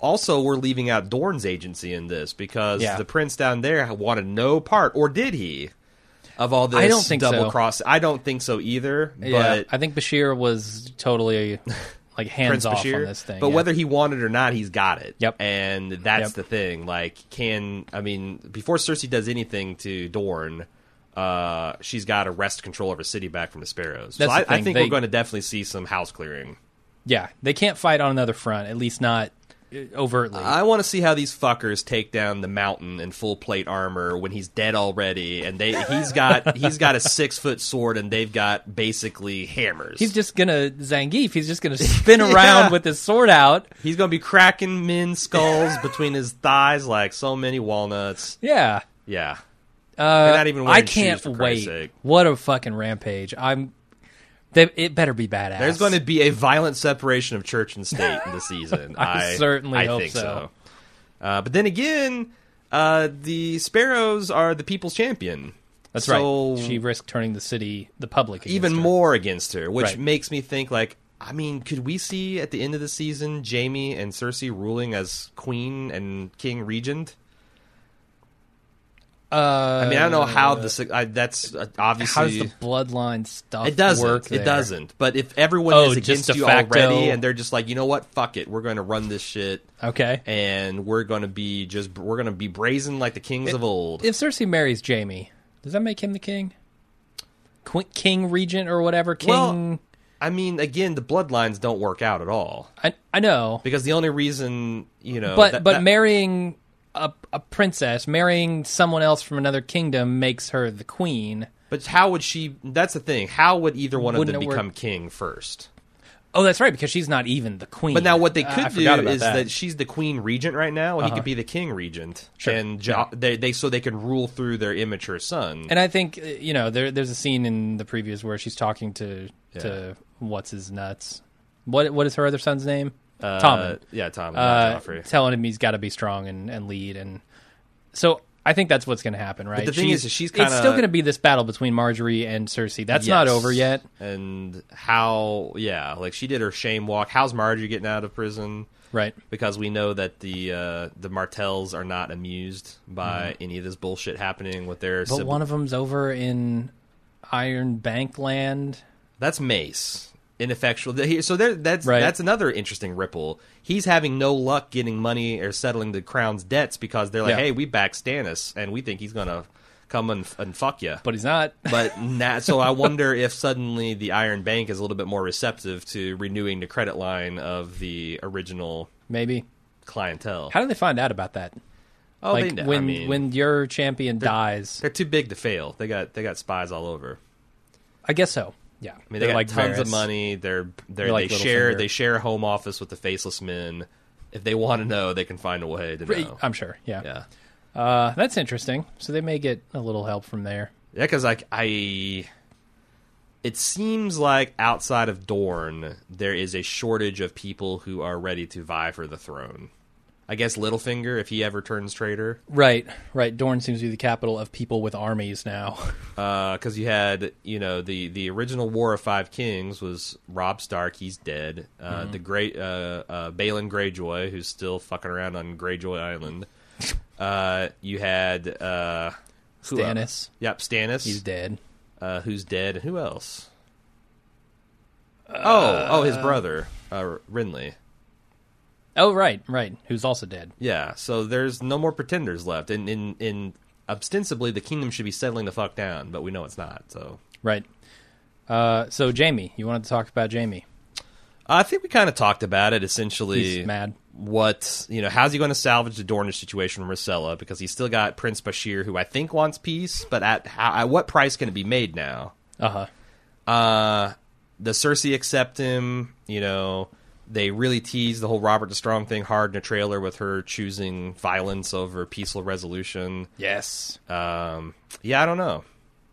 Also, we're leaving out Dorne's agency in this because Yeah. the prince down there wanted no part, or did he? Of all this I don't think so. cross, I don't think so either. yeah, But I think Bashir was totally like hands Prince off Bashir. on this thing. But yeah. whether he wanted or not, he's got it. Yep. And that's Yep. the thing. Like, can I mean, before Cersei does anything to Dorne, uh, she's got to wrest control of her city back from the Sparrows. That's so I, the I thing. think They- we're going to definitely see some house clearing. Yeah, they can't fight on another front, at least not uh, overtly. I want to see how these fuckers take down the mountain in full plate armor when he's dead already, and they he's got he's got a six foot sword, and they've got basically hammers. he's just gonna Zangief. He's just gonna spin around Yeah. with his sword out. he's gonna be cracking men's skulls between his thighs like so many walnuts. Yeah, Yeah. Uh, They're not even wearing I can't shoes, for wait. Christ's sake. What a fucking rampage! I'm. They, it better be badass. There's going to be a violent separation of church and state in the season. I certainly I hope think so. Uh, but then again, uh, the sparrows are the people's champion. That's so right. She risked turning the city, the public, against even her. more against her, which Right. makes me think like. I mean, could we see at the end of the season Jaime and Cersei ruling as queen and king regent? Uh, I mean, I don't know how this. I, that's uh, obviously how does the bloodline stuff It doesn't. work? It doesn't. But if everyone Oh, is against you facto- already, and they're just like, you know what, fuck it, we're going to run this shit, Okay. and we're going to be just we're going to be brazen like the kings of old. If Cersei marries Jaime, does that make him the king? Qu- king regent or whatever king? Well, I mean, again, the bloodlines don't work out at all I I know, because the only reason you know, but that- but that- marrying a, a princess marrying someone else from another kingdom makes her the queen. But how would she? That's the thing. How would either one of Wouldn't them it work- become king first? Oh, that's right, because she's not even the queen. But now what they Uh, could do forgot is that. she's the queen regent right now, and he could be the king regent, Sure. and jo- they, they so they can rule through their immature son. And I think uh, you know there, there's a scene in the previews where she's talking to to what's his nuts. What what is her other son's name? Uh, Tommen. yeah, Tom, Uh, Joffrey. telling him he's got to be strong and, and lead, and so I think that's what's going to happen, right? the thing is, she's it's kinda- still going to be this battle between Margaery and Cersei. That's not over yet, And how? Yeah, like she did her shame walk. How's Margaery getting out of prison? right? Because we know that the uh, the Martells are not amused by any of this bullshit happening with their. Mm-hmm. But sib- one of them's over in Iron Bank land. That's Mace. Ineffectual. So there, that's Right. that's another interesting ripple. He's having no luck getting money or settling the crown's debts because they're like, Yeah. "Hey, we back Stannis, and we think he's gonna come and, and fuck you." But he's not. But na so I wonder if suddenly the Iron Bank is a little bit more receptive to renewing the credit line of the original Maybe. clientele. How do they find out about that? oh, like they when I mean, when your champion dies. they're too big to fail. They got they got spies all over. I guess so. Yeah. I mean, they got like tons of money. They're, they're, They're like they share Littlefinger. they share a home office with the faceless men. If they want to know, they can find a way to know. I'm sure. Yeah. Yeah, Uh, that's interesting. So they may get a little help from there. yeah, because like I, it seems like outside of Dorne, there is a shortage of people who are ready to vie for the throne. I guess Littlefinger, if he ever turns traitor, Right. Right. Dorne seems to be the capital of people with armies now. because you had you know the the original War of Five Kings was Robb Stark, he's dead. Uh, The great uh, uh, Balon Greyjoy, who's still fucking around on Greyjoy Island. Uh, you had uh? Stannis. Yep, Stannis. He's dead. Uh, who's dead? Who else? oh, oh, his brother, uh, Renly. Oh, right. Right. Who's also dead. Yeah, so there's no more pretenders left, and in in ostensibly the kingdom should be settling the fuck down, but we know it's not. So Right. Uh, so Jamie, you wanted to talk about Jaime? I think we kind of talked about it. Essentially, He's mad. What you know? How's he going to salvage the Dornish situation from Myrcella? Because he's still got Prince Bashir, who I think wants peace, but at how, at what price can it be made now? Uh huh. Uh, does Cersei accept him? You know, they really tease the whole Robert the Strong thing hard in a trailer with her choosing violence over peaceful resolution. Yes. Um, yeah, I don't know.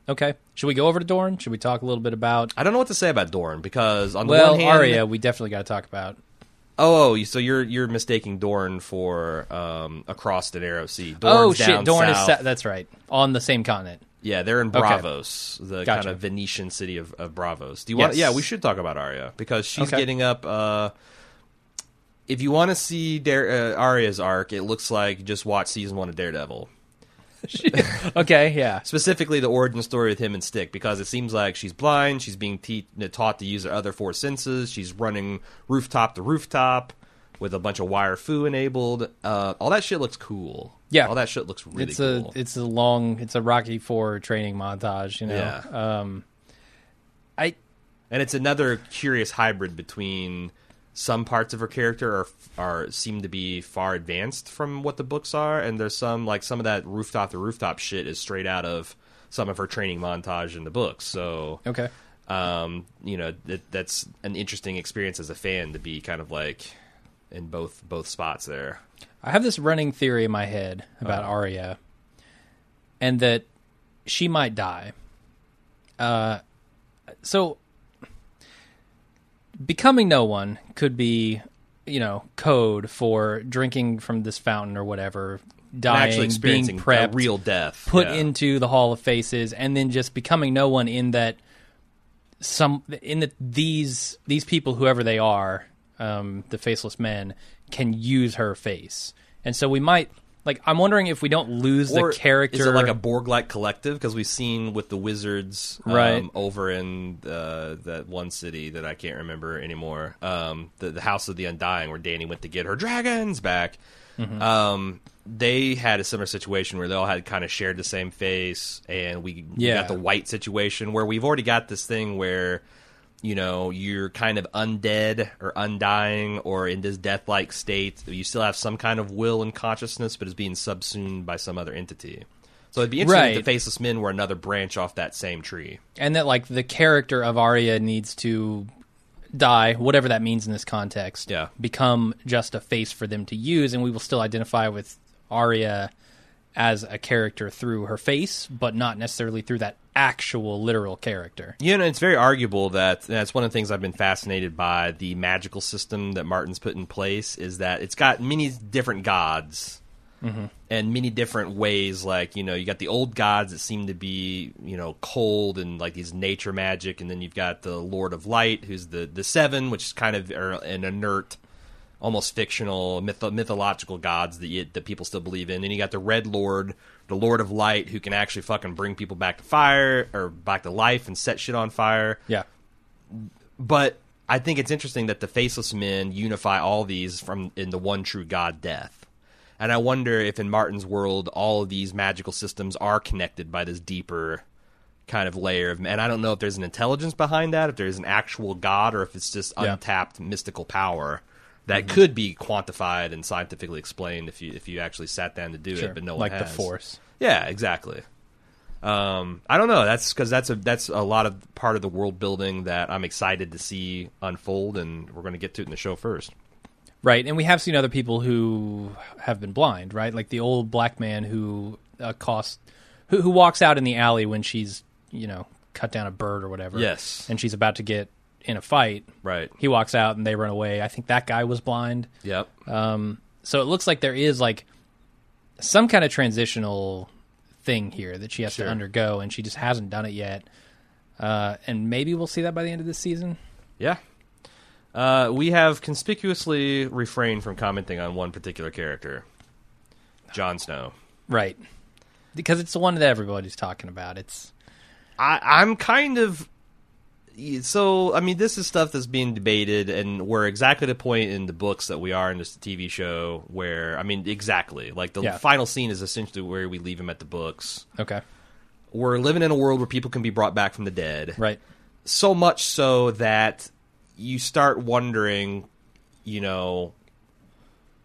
Okay. Should we go over to Dorne? Should we talk a little bit about? I don't know what to say about Dorne because on the Well, one hand, Arya, we definitely got to talk about. Oh, oh, so you're you're mistaking Dorne for um, across the narrow sea. oh shit, down Dorne is sa- that's right on the same continent. Yeah, they're in Braavos, the Gotcha. kind of Venetian city of, of Braavos. Do you want? Yes. Yeah, we should talk about Arya because she's Okay. getting up. Uh, if you want to see Dare, uh, Arya's arc, it looks like just watch season one of Daredevil. Okay, yeah. Specifically, the origin story with him and Stick, because it seems like she's blind. She's being te- taught to use her other four senses. She's running rooftop to rooftop with a bunch of wire fu enabled. Uh, all that shit looks cool. Yeah. all that shit looks really it's cool. a it's a long it's a Rocky Four training montage. You know. Yeah. Um, I and it's another curious hybrid between some parts of her character are are seem to be far advanced from what the books are, and there's some like some of that rooftop to rooftop shit is straight out of some of her training montage in the books. So, okay. um, you know, that, that's an interesting experience as a fan to be kind of like in both both spots there. I have this running theory in my head about Uh-huh. Arya, and that she might die. Uh, so becoming no one could be, you know, code for drinking from this fountain or whatever, dying, being prepped, real death, put yeah. into the Hall of Faces, and then just becoming no one in that some in that these these people, whoever they are, um, the faceless men, can use her face, and so we might like. I'm wondering if we don't lose Or the character. Is it like a Borg-like collective? Because we've seen with the wizards um, Right. over in uh, that one city that I can't remember anymore. Um, the, the House of the Undying, where Dany went to get her dragons back. Mm-hmm. Um, they had a similar situation where they all had kind of shared the same face, and we, we Yeah. got the wight situation where we've already got this thing where you know, you're kind of undead or undying or in this death like state. You still have some kind of will and consciousness, but is being subsumed by some other entity. So it'd be interesting if the Faceless Men were another branch off that same tree. and that like the character of Arya needs to die, whatever that means in this context. Yeah. become just a face for them to use, and we will still identify with Arya as a character through her face, but not necessarily through that actual literal character. You know, it's very arguable that that's one of the things I've been fascinated by the magical system that Martin's put in place is that it's got many different gods mm-hmm. and many different ways. Like, you know, you got the old gods that seem to be, you know, cold and like these nature magic, and then you've got the Lord of Light, who's the the seven, which is kind of an inert almost fictional mytho- mythological gods that you, that people still believe in. And you got the Red Lord, the Lord of Light, who can actually fucking bring people back to fire or back to life and set shit on fire. Yeah, But I think it's interesting that the Faceless Men unify all these from in the one true God, Death. And I wonder if in Martin's world, all of these magical systems are connected by this deeper kind of layer of. And I don't know if there's an intelligence behind that, if there's an actual God, or if it's just Yeah. untapped mystical power that could be quantified and scientifically explained if you if you actually sat down to do sure. it. But no like one like the. Force. Yeah, exactly. Um, I don't know. That's because that's a that's a lot of part of the world building that I'm excited to see unfold, and we're going to get to it in the show first. Right, and we have seen other people who have been blind, right? Like the old black man who accosts, who, who walks out in the alley when she's, you know, cut down a bird or whatever. Yes. and she's about to get in a fight. Right. He walks out and they run away. I think that guy was blind. Yep. So it looks like there is like some kind of transitional thing here that she has Sure. to undergo, and she just hasn't done it yet. Uh, and maybe we'll see that by the end of this season. Yeah. Uh, we have conspicuously refrained from commenting on one particular character, Jon Snow. Right. Because it's the one that everybody's talking about. It's I, I'm kind of so. I mean, this is stuff that's being debated, and we're exactly the point in the books that we are in this TV show. Where I mean, exactly like the Yeah. final scene is essentially where we leave him at the books. okay. We're living in a world where people can be brought back from the dead. Right. So much so that you start wondering, you know,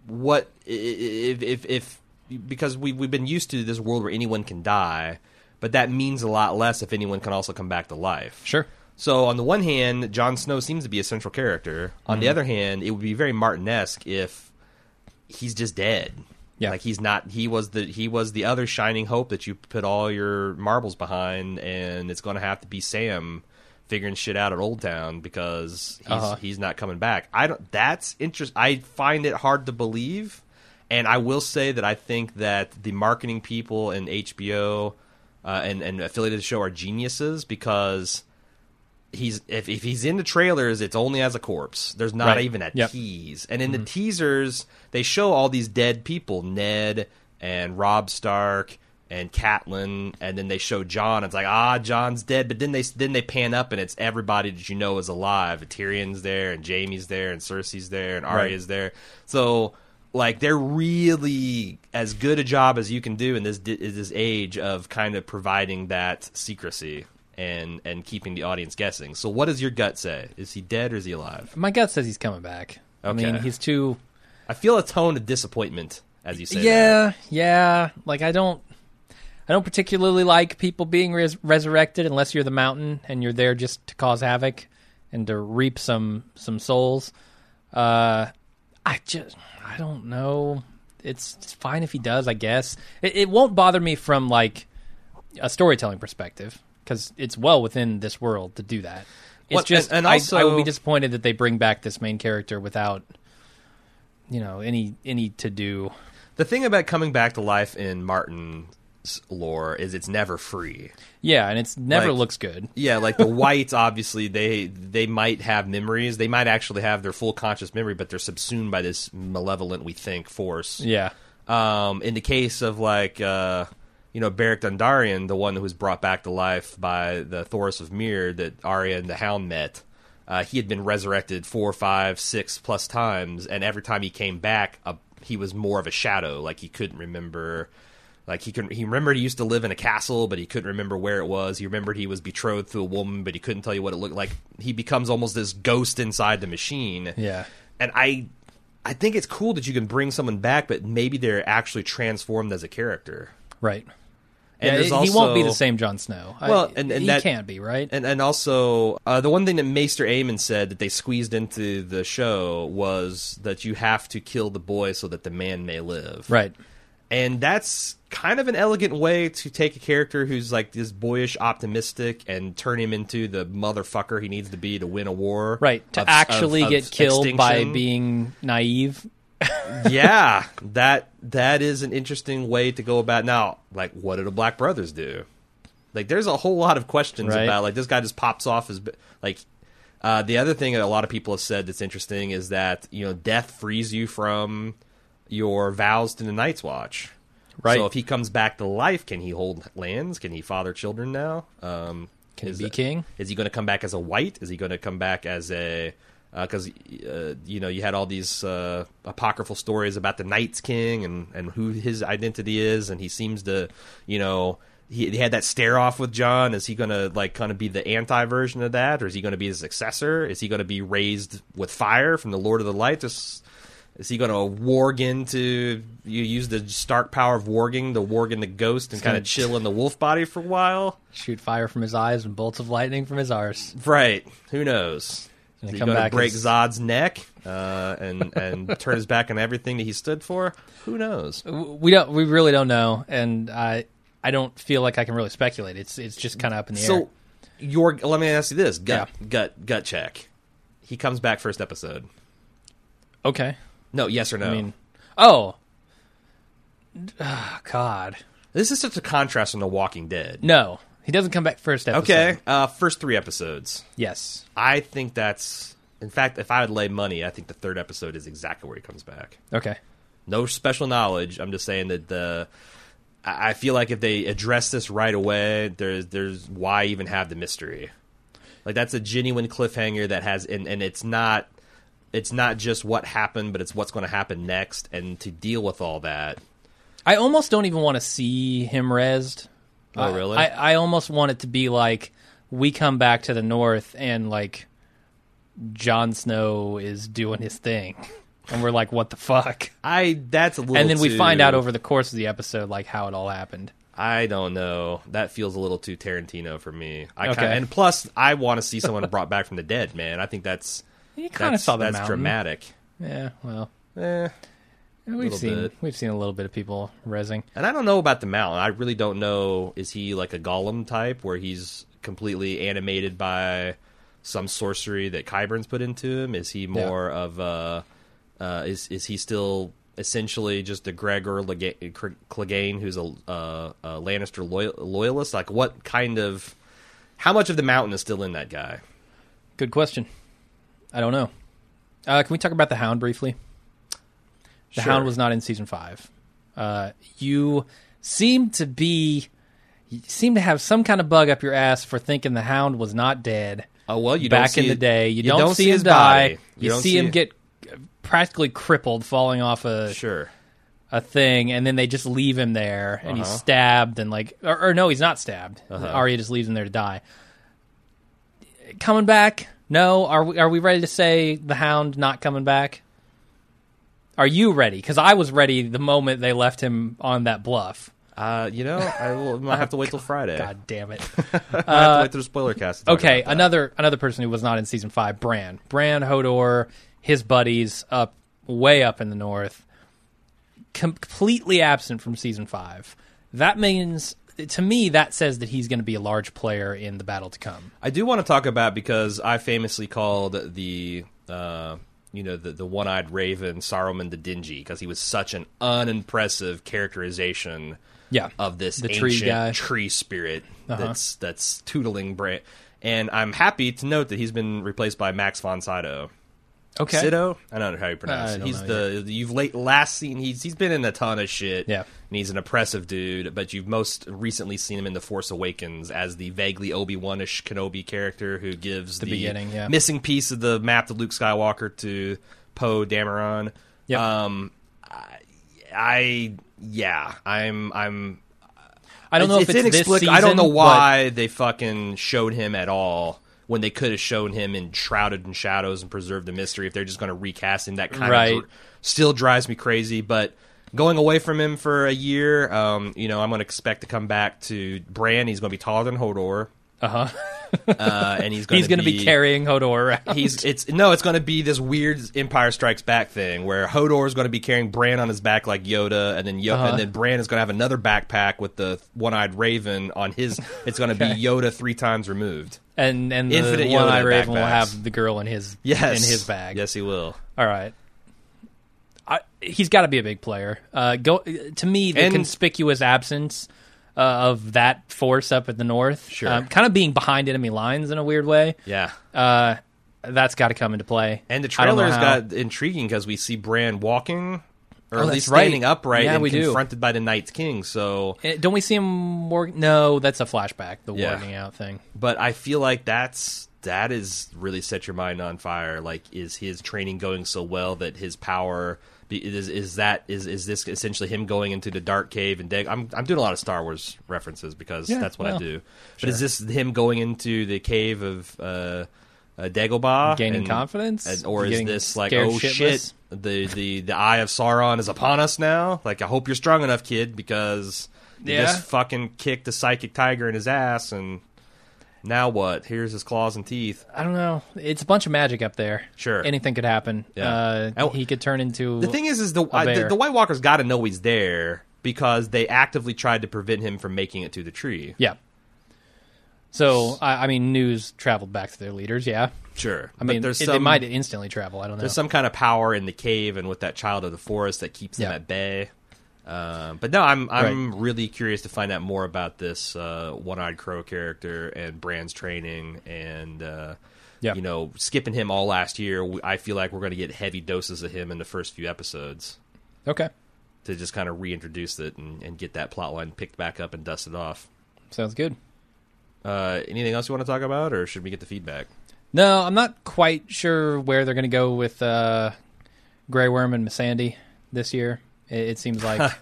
what if if, if because we we've been used to this world where anyone can die, but that means a lot less if anyone can also come back to life. Sure. So on the one hand, Jon Snow seems to be a central character. On Mm-hmm. the other hand, it would be very Martin-esque if he's just dead. Yeah. Like he's not he was the he was the other shining hope that you put all your marbles behind and it's going to have to be Sam figuring shit out at Old Town because he's Uh-huh. he's not coming back. I don't that's interest I find it hard to believe and I will say that I think that the marketing people in HBO uh, and and affiliated show are geniuses because he's if, if he's in the trailers, it's only as a corpse. There's not Right. even a Yep. tease. And in the teasers, they show all these dead people, Ned and Robb Stark and Catelyn, and then they show Jon. It's like ah, Jon's dead. But then they then they pan up and it's everybody that you know is alive. Tyrion's there, and Jaime's there, and Cersei's there, and Arya's there. So. Like they're really as good a job as you can do in this in this age of kind of providing that secrecy and and keeping the audience guessing. So, what does your gut say? Is he dead or is he alive? My gut says he's coming back. I mean, he's too. I feel a tone of disappointment as you say. that. yeah, yeah. Like I don't, I don't particularly like people being res- resurrected unless you're the mountain and you're there just to cause havoc and to reap some some souls. Uh, I just, I don't know. It's, it's fine if he does, I guess. It, it won't bother me from like a storytelling perspective because it's well within this world to do that. It's Well, just, and- and I- I, would be disappointed that they bring back this main character without, you know, any any to do. The thing about coming back to life in Martin's lore is it's never free. Yeah, and it's never Like- looks good. Yeah, like the wights, obviously they they might have memories. They might actually have their full conscious memory, but they're subsumed by this malevolent, we think, force. Yeah, Um, in the case of like uh, you know Beric Dondarrion, the one who was brought back to life by the Thoros of Myr that Arya and the Hound met, uh, he had been resurrected four, five, six plus times, and every time he came back, uh, he was more of a shadow. Like he couldn't remember Like he can he remembered he used to live in a castle, but he couldn't remember where it was. He remembered he was betrothed to a woman, but he couldn't tell you what it looked like. He becomes almost this ghost inside the machine. Yeah. And I I think it's cool that you can bring someone back, but maybe they're actually transformed as a character. Right. And yeah, there's he won't be the same Jon Snow. I- Well, and- and he that- can't be, right? And and also uh, the one thing that Maester Aemon said that they squeezed into the show was that you have to kill the boy so that the man may live. right. And that's kind of an elegant way to take a character who's like this boyish optimistic and turn him into the motherfucker he needs to be to win a war. Right. To of- actually of- of get killed by being naive. Yeah, that that is an interesting way to go about. Now, like, what do the Black Brothers do? Like, there's a whole lot of questions Right. about like this guy just pops off as like. Uh, the other thing that a lot of people have said that's interesting is that you know death frees you from your vows to the Night's Watch. Right. So if he comes back to life, can he hold lands? Can he father children now? Um, Can he be that- king? Is he going to come back as a wight? Is he going to come back as a because uh, you know you had all these uh, apocryphal stories about the Night's King and and who his identity is, and he seems to you know. He, he had that stare off with Jon. Is he going to like kind of be the anti version of that, or is he going to be the successor? Is he going to be raised with fire from the Lord of the Light? Just is he going to warg into you use the Stark power of warging to warg in the ghost and kind of chill in the wolf body for a while? Shoot fire from his eyes and bolts of lightning from his arse. Right. Who knows? Gonna Is he come going to break as- Zod's neck uh, and and turn his back on everything that he stood for? Who knows? We don't. We really don't know, and I. I don't feel like I can really speculate. It's it's just kind of up in the air. So, your let me ask you this: gut, Yeah. gut, gut check. He comes back first episode. Okay. No, yes or no? I mean, oh, Ah, God, this is such a contrast from The Walking Dead. no, he doesn't come back first episode. Okay, uh, first three episodes. Yes. I think that's. In fact, if I would lay money, I think the third episode is exactly where he comes back. Okay. No special knowledge. I'm just saying that the. I feel like if they address this right away, there's there's why even have the mystery. Like that's a genuine cliffhanger that has, and, and it's not, it's not just what happened, but it's what's going to happen next, and to deal with all that. I almost don't even want to see him rezzed. Oh, really? I, I almost want it to be like we come back to the north and like Jon Snow is doing his thing, and we're like, what the fuck? I that's a little, and then we too- find out over the course of the episode like how it all happened. I don't know. That feels a little too Tarantino for me. I Okay. kinda, and plus, I want to see someone brought back from the dead, man. I think that's You kind of that's, saw the that's mountain. dramatic. Yeah, well, Eh. We've seen bit. we've seen a little bit of people rezzing. And I don't know about the mountain. I really don't know. Is he like a Gollum type where he's completely animated by some sorcery that Qyburn's put into him? Is he more of a? Uh, is is he still essentially just a Gregor Clegane who's a, uh, a Lannister loyal- loyalist? Like what kind of? How much of the mountain is still in that guy? Good question. I don't know. Uh, can we talk about the Hound briefly? The Sure. Hound was not in season five. Uh, you seem to be, you seem to have some kind of bug up your ass for thinking the Hound was not dead. Oh well, you don't back see in the it- day, you, don't, see, him his die. body. You, don't see him get practically crippled, falling off a sure. a thing, and then they just leave him there, and he's Uh-huh. stabbed, and like, or, or no, he's not stabbed. Uh-huh. Arya just leaves him there to die. Coming back? No. Are we are we ready to say the Hound not coming back? Are you ready? Because I was ready the moment they left him on that bluff. Uh, you know, I will, might have to wait till Friday. God damn it. I have to wait till spoiler cast. Okay, another another person who was not in season five, Bran. Bran, Hodor, his buddies up way up in the north, completely absent from season five. That means to me that says that he's going to be a large player in the battle to come. I do want to talk about because I famously called the uh, you know the the one eyed raven Saruman the Dingy because he was such an unimpressive characterization Yeah, of this The tree guy. tree spirit Uh-huh. that's that's tootling Bran. And I'm happy to note that he's been replaced by Max von Sydow. Okay. Sido? I don't know how you pronounce it. He's the you've late last seen he's he's been in a ton of shit. Yeah. And he's an oppressive dude, but you've most recently seen him in The Force Awakens as the vaguely Obi Wan ish Kenobi character who gives the, beginning, yeah. missing piece of the map to Luke Skywalker to Poe Dameron. Yep. Um I, I yeah, I'm I'm. I don't know if it's this inexplicable. season. I don't know but- why they fucking showed him at all when they could have shown him in shrouded in shadows and preserved the mystery. If they're just going to recast him, that kind Right. of still drives me crazy. But going away from him for a year, um, you know, I'm going to expect to come back to Bran. He's going to be taller than Hodor, Uh-huh. uh, and he's going He's going to be carrying Hodor around. He's it's no, it's going to be this weird Empire Strikes Back thing where Hodor is going to be carrying Bran on his back like Yoda, and then Yo- Uh-huh. and then Bran is going to have another backpack with the one-eyed Raven on his. It's going to be Yoda three times removed. and and the Infinite one Yoda Raven will have the girl in his Yes, in his bag. Yes, he will. All right. I, he's got to be a big player. Uh, go to me the And- conspicuous absence uh, of that force up at the north, Sure. um, kind of being behind enemy lines in a weird way. Yeah. Uh, that's got to come into play. And the I don't know trailer's got intriguing because we see Bran walking, or Oh, at least right. standing upright Yeah, and we do. confronted by the Night's King. So, Eh, Don't we see him? War- no, that's a flashback. The Yeah. warging out thing. but I feel like that's that is really set your mind on fire. Like, is his training going so well that his power is is that is is this essentially him going into the dark cave and Dag- I'm I'm doing a lot of Star Wars references because Yeah, that's what I well, do. But is this him going into the cave of uh, uh, Dagobah Gaining and- confidence, and- or is this like oh shitless? shit the the the eye of Sauron is upon us now? Like I hope you're strong enough, kid, because you Yeah. just fucking kicked the psychic tiger in his ass and. Now what? Here's his claws and teeth. I don't know. It's a bunch of magic up there. Sure. anything could happen. Yeah. Uh, he could turn into The thing is, is the I, the, the White Walkers got to know he's there because they actively tried to prevent him from making it to the tree. Yeah. So I, I mean, news traveled back to their leaders. Yeah, Sure, I mean, there's it, some they might instantly travel. I don't know. there's some kind of power in the cave and with that child of the forest that keeps them at bay. Um, but no, I'm I'm really curious to find out more about this uh, one-eyed crow character and Bran's training and uh, Yeah. you know skipping him all last year. I feel like we're going to get heavy doses of him in the first few episodes okay, to just kind of reintroduce it and, and get that plot line picked back up and dusted off. sounds good. Uh, anything else you want to talk about, or should we get the feedback? No, I'm not quite sure where they're going to go with uh, Grey Worm and Missandei this year. It, it seems like,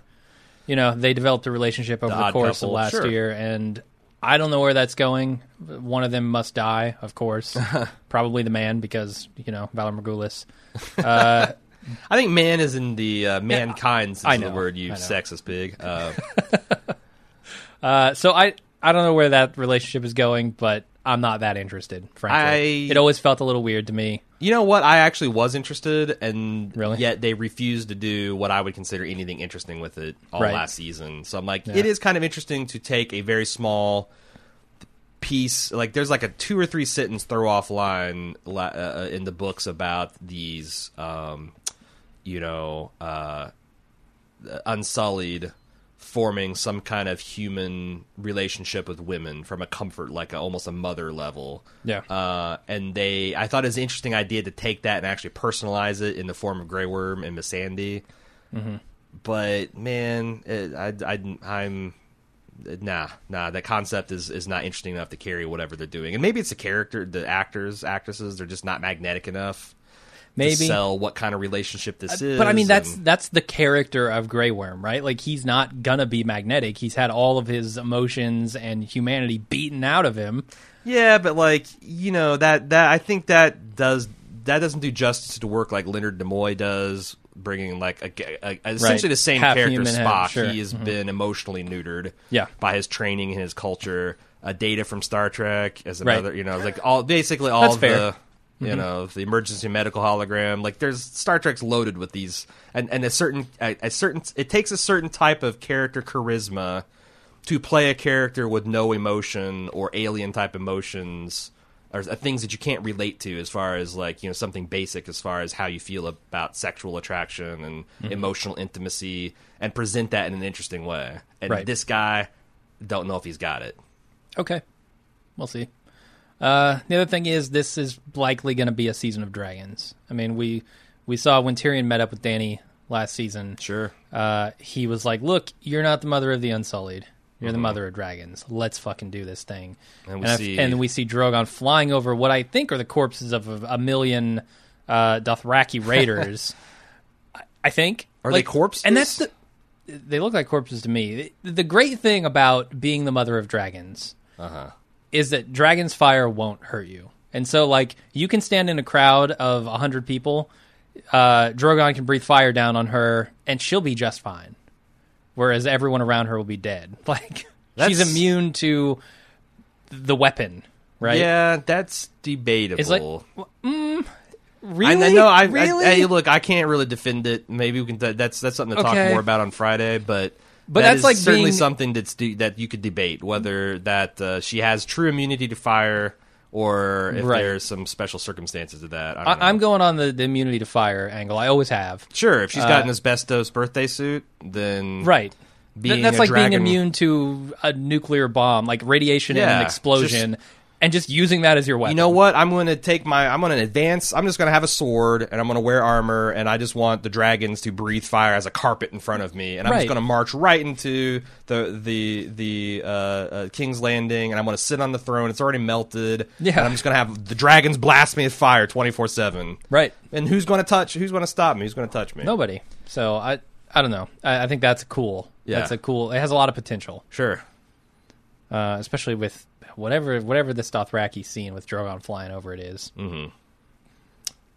you know, they developed a relationship over The the, course couple, of last sure. year, and I don't know where that's going. One of them must die, of course. Probably the man, because you know Valar Morghulis. Uh, I think man is in the uh, mankind since I the know, word you I sexist pig. Uh, uh, so I I don't know where that relationship is going, but I'm not that interested. Frankly, I- it always felt a little weird to me. you know what? I actually was interested, and Really? yet they refused to do what I would consider anything interesting with it all Right. last season. So I'm like, Yeah. it is kind of interesting to take a very small piece like there's like a two or three sentence throw off line uh, in the books about these um you know uh unsullied forming some kind of human relationship with women from a comfort like a, almost a mother level Yeah. uh, and they i thought it was an interesting idea to take that and actually personalize it in the form of Grey Worm and Missandei Mm-hmm. but man it, I, I, i'm nah nah that concept is, is not interesting enough to carry whatever they're doing and maybe it's the character the actors actresses they're just not magnetic enough Maybe to sell what kind of relationship this is But I mean, that's and- that's the character of Grey Worm, right? Like he's not gonna be magnetic. He's had all of his emotions and humanity beaten out of him. Yeah, but like you know that that I think that does that doesn't do justice to work like Leonard Nimoy does, bringing like a, a- a- essentially the same Half character human, half- Spock. sure. He has mm-hmm. been emotionally neutered, Yeah. by his training and his culture. A Data from Star Trek as Right. another, you know, like all basically all That's the. You know the emergency medical hologram. Like there's Star Trek's loaded with these, and, and a certain a, a certain it takes a certain type of character charisma to play a character with no emotion or alien type emotions or uh, things that you can't relate to as far as like you know something basic as far as how you feel about sexual attraction and Mm-hmm. emotional intimacy and present that in an interesting way and Right. this guy don't know if he's got it Okay, we'll see. Uh, the other thing is, this is likely going to be a season of dragons. I mean, we we saw when Tyrion met up with Dany last season. sure Uh, he was like, "Look, you're not the mother of the Unsullied. You're Mm-hmm. the mother of dragons. Let's fucking do this thing." And we I- see- and we see Drogon flying over what I think are the corpses of a, a million uh, Dothraki raiders. I, I think Are Like, they corpses? And that's the they look like corpses to me. The great thing about being the mother of dragons Uh-huh. Is that dragon's fire won't hurt you. And so, like, you can stand in a crowd of 100 people, uh, Drogon can breathe fire down on her, and she'll be just fine. Whereas everyone around her will be dead. Like, she's immune to the weapon, right? Yeah, that's debatable. It's like, really? I, I know. I, really? I, hey, look, I can't really defend it. Maybe we can. That's that's something to talk Okay. more about on Friday. But But that that's like certainly being- something that's de- that you could debate whether that uh, she has true immunity to fire or if Right. there's some special circumstances to that. I don't know. I, I'm going on the, the immunity to fire angle. I always have. sure if she's got Uh, an asbestos birthday suit, then Right. Th- that's like dragon- being immune to a nuclear bomb, like radiation and an explosion, and just using that as your weapon. You know what? I'm going to take my. I'm going to advance. I'm just going to have a sword, and I'm going to wear armor, and I just want the dragons to breathe fire as a carpet in front of me, and I'm Right. just going to march right into the the the uh, uh, King's Landing, and I'm going to sit on the throne. It's already melted. Yeah. and I'm just going to have the dragons blast me with fire 24 seven. Right. And who's going to touch? Who's going to stop me? Who's going to touch me? Nobody. So I I don't know. I, I think that's cool. Yeah. That's a cool. It has a lot of potential, Sure. uh, especially with whatever whatever this Dothraki scene with Drogon flying over it is. Mm.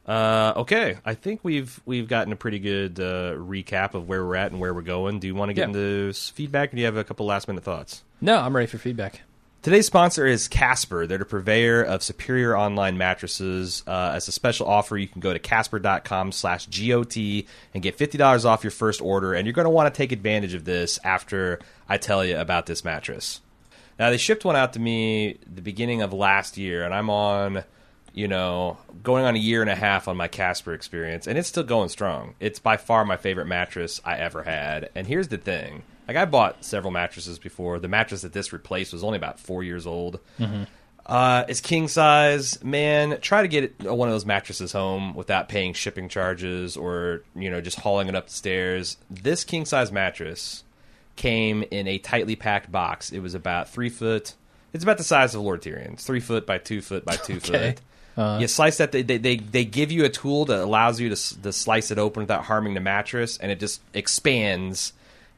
Uh, okay, I think we've we've gotten a pretty good uh, recap of where we're at and where we're going. Do you want to get Yeah. into feedback, or do you have a couple last minute thoughts? No, I'm ready for feedback. Today's sponsor is Casper. They're the purveyor of superior online mattresses. Uh, as a special offer, you can go to casper.com slash GOT and get $50 off your first order. And you're going to want to take advantage of this after I tell you about this mattress. Now, they shipped one out to me the beginning of last year, and I'm on, you know, going on a year and a half on my Casper experience, and it's still going strong. It's by far my favorite mattress I ever had. And here's the thing like, I bought several mattresses before. The mattress that this replaced was only about four years old. Uh, it's king size. Man, try to get one of those mattresses home without paying shipping charges or, you know, just hauling it up the stairs. This king size mattress came in a tightly packed box. It was about three foot. It's about the size of Lord Tyrion's, three foot by two foot by two Okay. foot. Uh-huh. you slice that. They, they they they give you a tool that allows you to to slice it open without harming the mattress, and it just expands.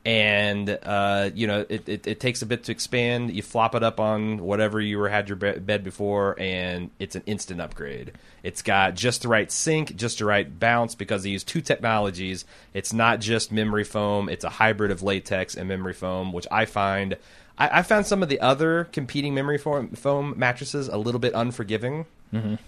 And uh, you know it, it, it takes a bit to expand. You flop it up on whatever you were had your be- bed before, and it's an instant upgrade. It's got just the right sink, just the right bounce because they use two technologies. It's not just memory foam; it's a hybrid of latex and memory foam, which I find. I, I found some of the other competing memory foam, foam mattresses a little bit unforgiving.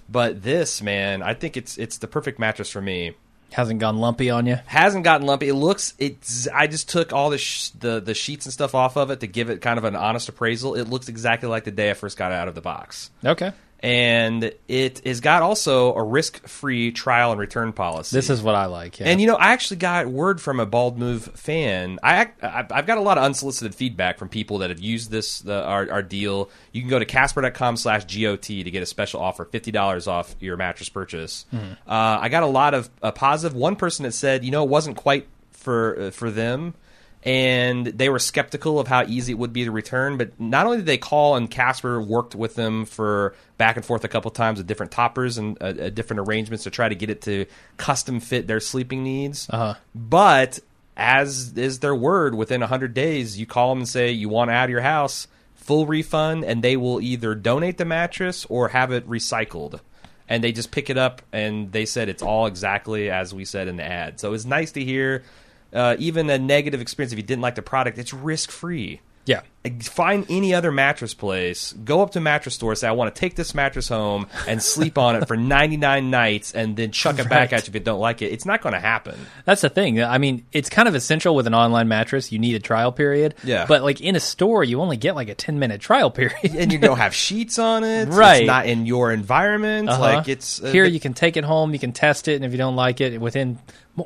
But this, man, I think it's it's the perfect mattress for me. Hasn't gone lumpy on you. Hasn't gotten lumpy. It looks. It's. I just took all the sh- the the sheets and stuff off of it to give it kind of an honest appraisal. It looks exactly like the day I first got it out of the box, Okay. And it has got also a risk free trial and return policy. This is what I like. Yeah. And you know, I actually got word from a Bald Move fan. I, I've got a lot of unsolicited feedback from people that have used this the, our, our deal. You can go to casper.com/got to get a special offer, fifty dollars off your mattress purchase. Uh, I got a lot of uh, positive. One person that said, you know, it wasn't quite for uh, for them. And they were skeptical of how easy it would be to return. But not only did they call, and Casper worked with them for back and forth a couple times with different toppers and uh, uh, different arrangements to try to get it to custom fit their sleeping needs. Uh-huh. But as is their word, within 100 days, you call them and say you want out of your house, full refund, and they will either donate the mattress or have it recycled. And they just pick it up, and they said it's all exactly as we said in the ad. So it's nice to hear. Uh, even a negative experience if you didn't like the product, it's risk free yeah. Find any other mattress place go up to a mattress store say i want to take this mattress home and sleep on it for 99 nights and then chuck it back at you if you don't like it it's not going to happen That's the thing. I mean, it's kind of essential with an online mattress. You need a trial period. Yeah. But like in a store, you only get like a 10 minute trial period. and you don't have sheets on it Right. it's not in your environment Uh-huh. like it's uh, here. You can take it home. You can test it, and if you don't like it, within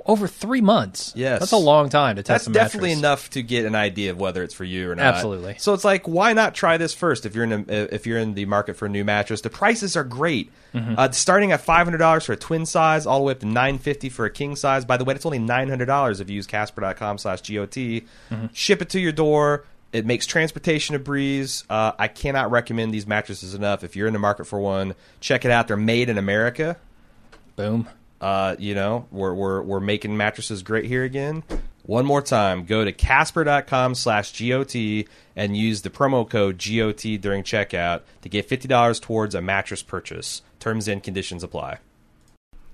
over three months. Yes. that's a long time to that's test a definitely enough to get an idea of whether it's for you or not. Absolutely. So it's like, why not try this first if you're in a, if you're in the market for a new mattress? The prices are great. Mm-hmm. Uh, starting at five hundred dollars for a twin size, all the way up to nine fifty for a king size. By the way, it's only nine hundred dollars if you use Casper.com/got. Mm-hmm. Ship it to your door. It makes transportation a breeze. Uh, I cannot recommend these mattresses enough. If you're in the market for one, check it out. They're made in America. Boom. Uh, you know, we're, we're we're making mattresses great here again. One more time, go to casper.com slash GOT and use the promo code GOT during checkout to get $50 towards a mattress purchase. Terms and conditions apply.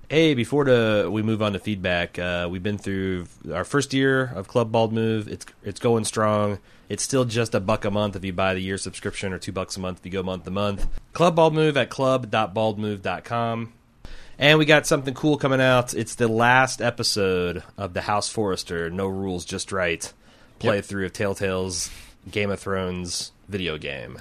Hey, before we move on to feedback, uh, we've been through our first year of Club Bald Move. It's it's going strong. It's still just a buck a month if you buy the year subscription, or two bucks a month if you go month to month. Club Bald Move at club.baldmove.com. And we got something cool coming out. It's the last episode of the House Forrester No Rules Just Right playthrough of Telltale's Game of Thrones video game.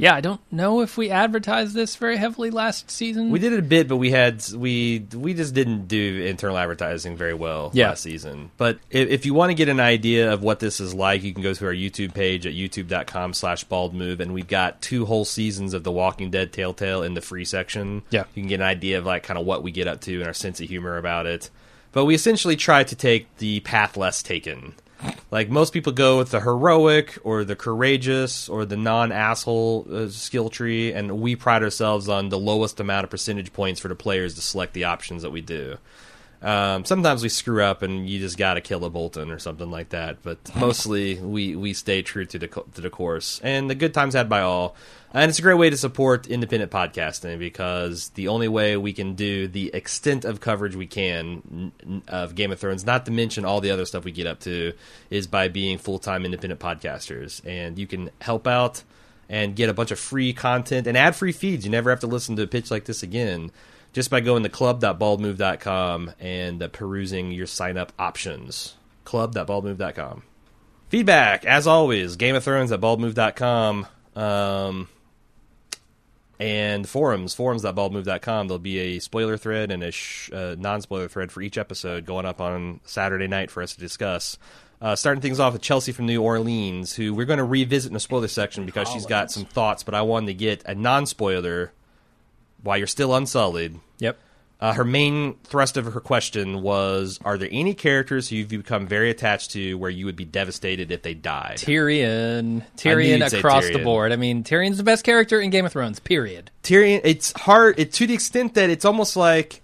Yeah, I don't know if we advertised this very heavily last season. We did it a bit, but we had we we just didn't do internal advertising very well Yeah. last season. But if, if you want to get an idea of what this is like, you can go to our YouTube page at youtube.com slash bald move, and we've got two whole seasons of The Walking Dead Telltale in the free section. Yeah. You can get an idea of like kind of what we get up to and our sense of humor about it. But we essentially try to take the path less taken. Like most people go with the heroic or the courageous or the non asshole uh, skill tree, and we pride ourselves on the lowest amount of percentage points for the players to select the options that we do. Um, sometimes we screw up and you just got to kill a Bolton or something like that, but mostly we, we stay true to the to the course. And the good times had by all, and it's a great way to support independent podcasting because the only way we can do the extent of coverage we can of Game of Thrones, not to mention all the other stuff we get up to, is by being full time independent podcasters. And you can help out and get a bunch of free content and ad free feeds. You never have to listen to a pitch like this again just by going to club.baldmove.com and uh, perusing your sign up options. Club.baldmove.com. Feedback, as always, Game of Thrones at baldmove.com. Um, and forums, forums.baldmove.com. There'll be a spoiler thread and a sh- uh, non spoiler thread for each episode going up on Saturday night for us to discuss. Uh, starting things off with Chelsea from New Orleans, who we're going to revisit in the spoiler section because she's got some thoughts, but I wanted to get a non spoiler while you're still unsullied. Yep. Uh, her main thrust of her question was Are there any characters who you've become very attached to where you would be devastated if they died? Tyrion. Tyrion across the board. I mean, Tyrion's the best character in Game of Thrones, period. Tyrion, it's hard it, to the extent that it's almost like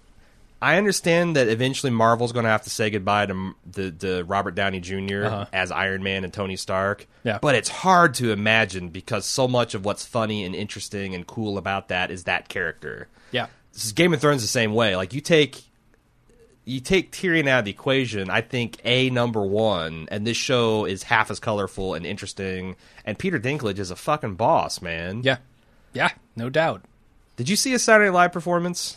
I understand that eventually Marvel's going to have to say goodbye to the, the Robert Downey junior Uh-huh. as Iron Man and Tony Stark. Yeah. But it's hard to imagine because so much of what's funny and interesting and cool about that is that character. Yeah. This is Game of Thrones the same way. Like you take you take Tyrion out of the equation, I think a number one, and this show is half as colorful and interesting. And Peter Dinklage is a fucking boss, man. Yeah. Yeah, no doubt. Did you see a Saturday Night Live performance?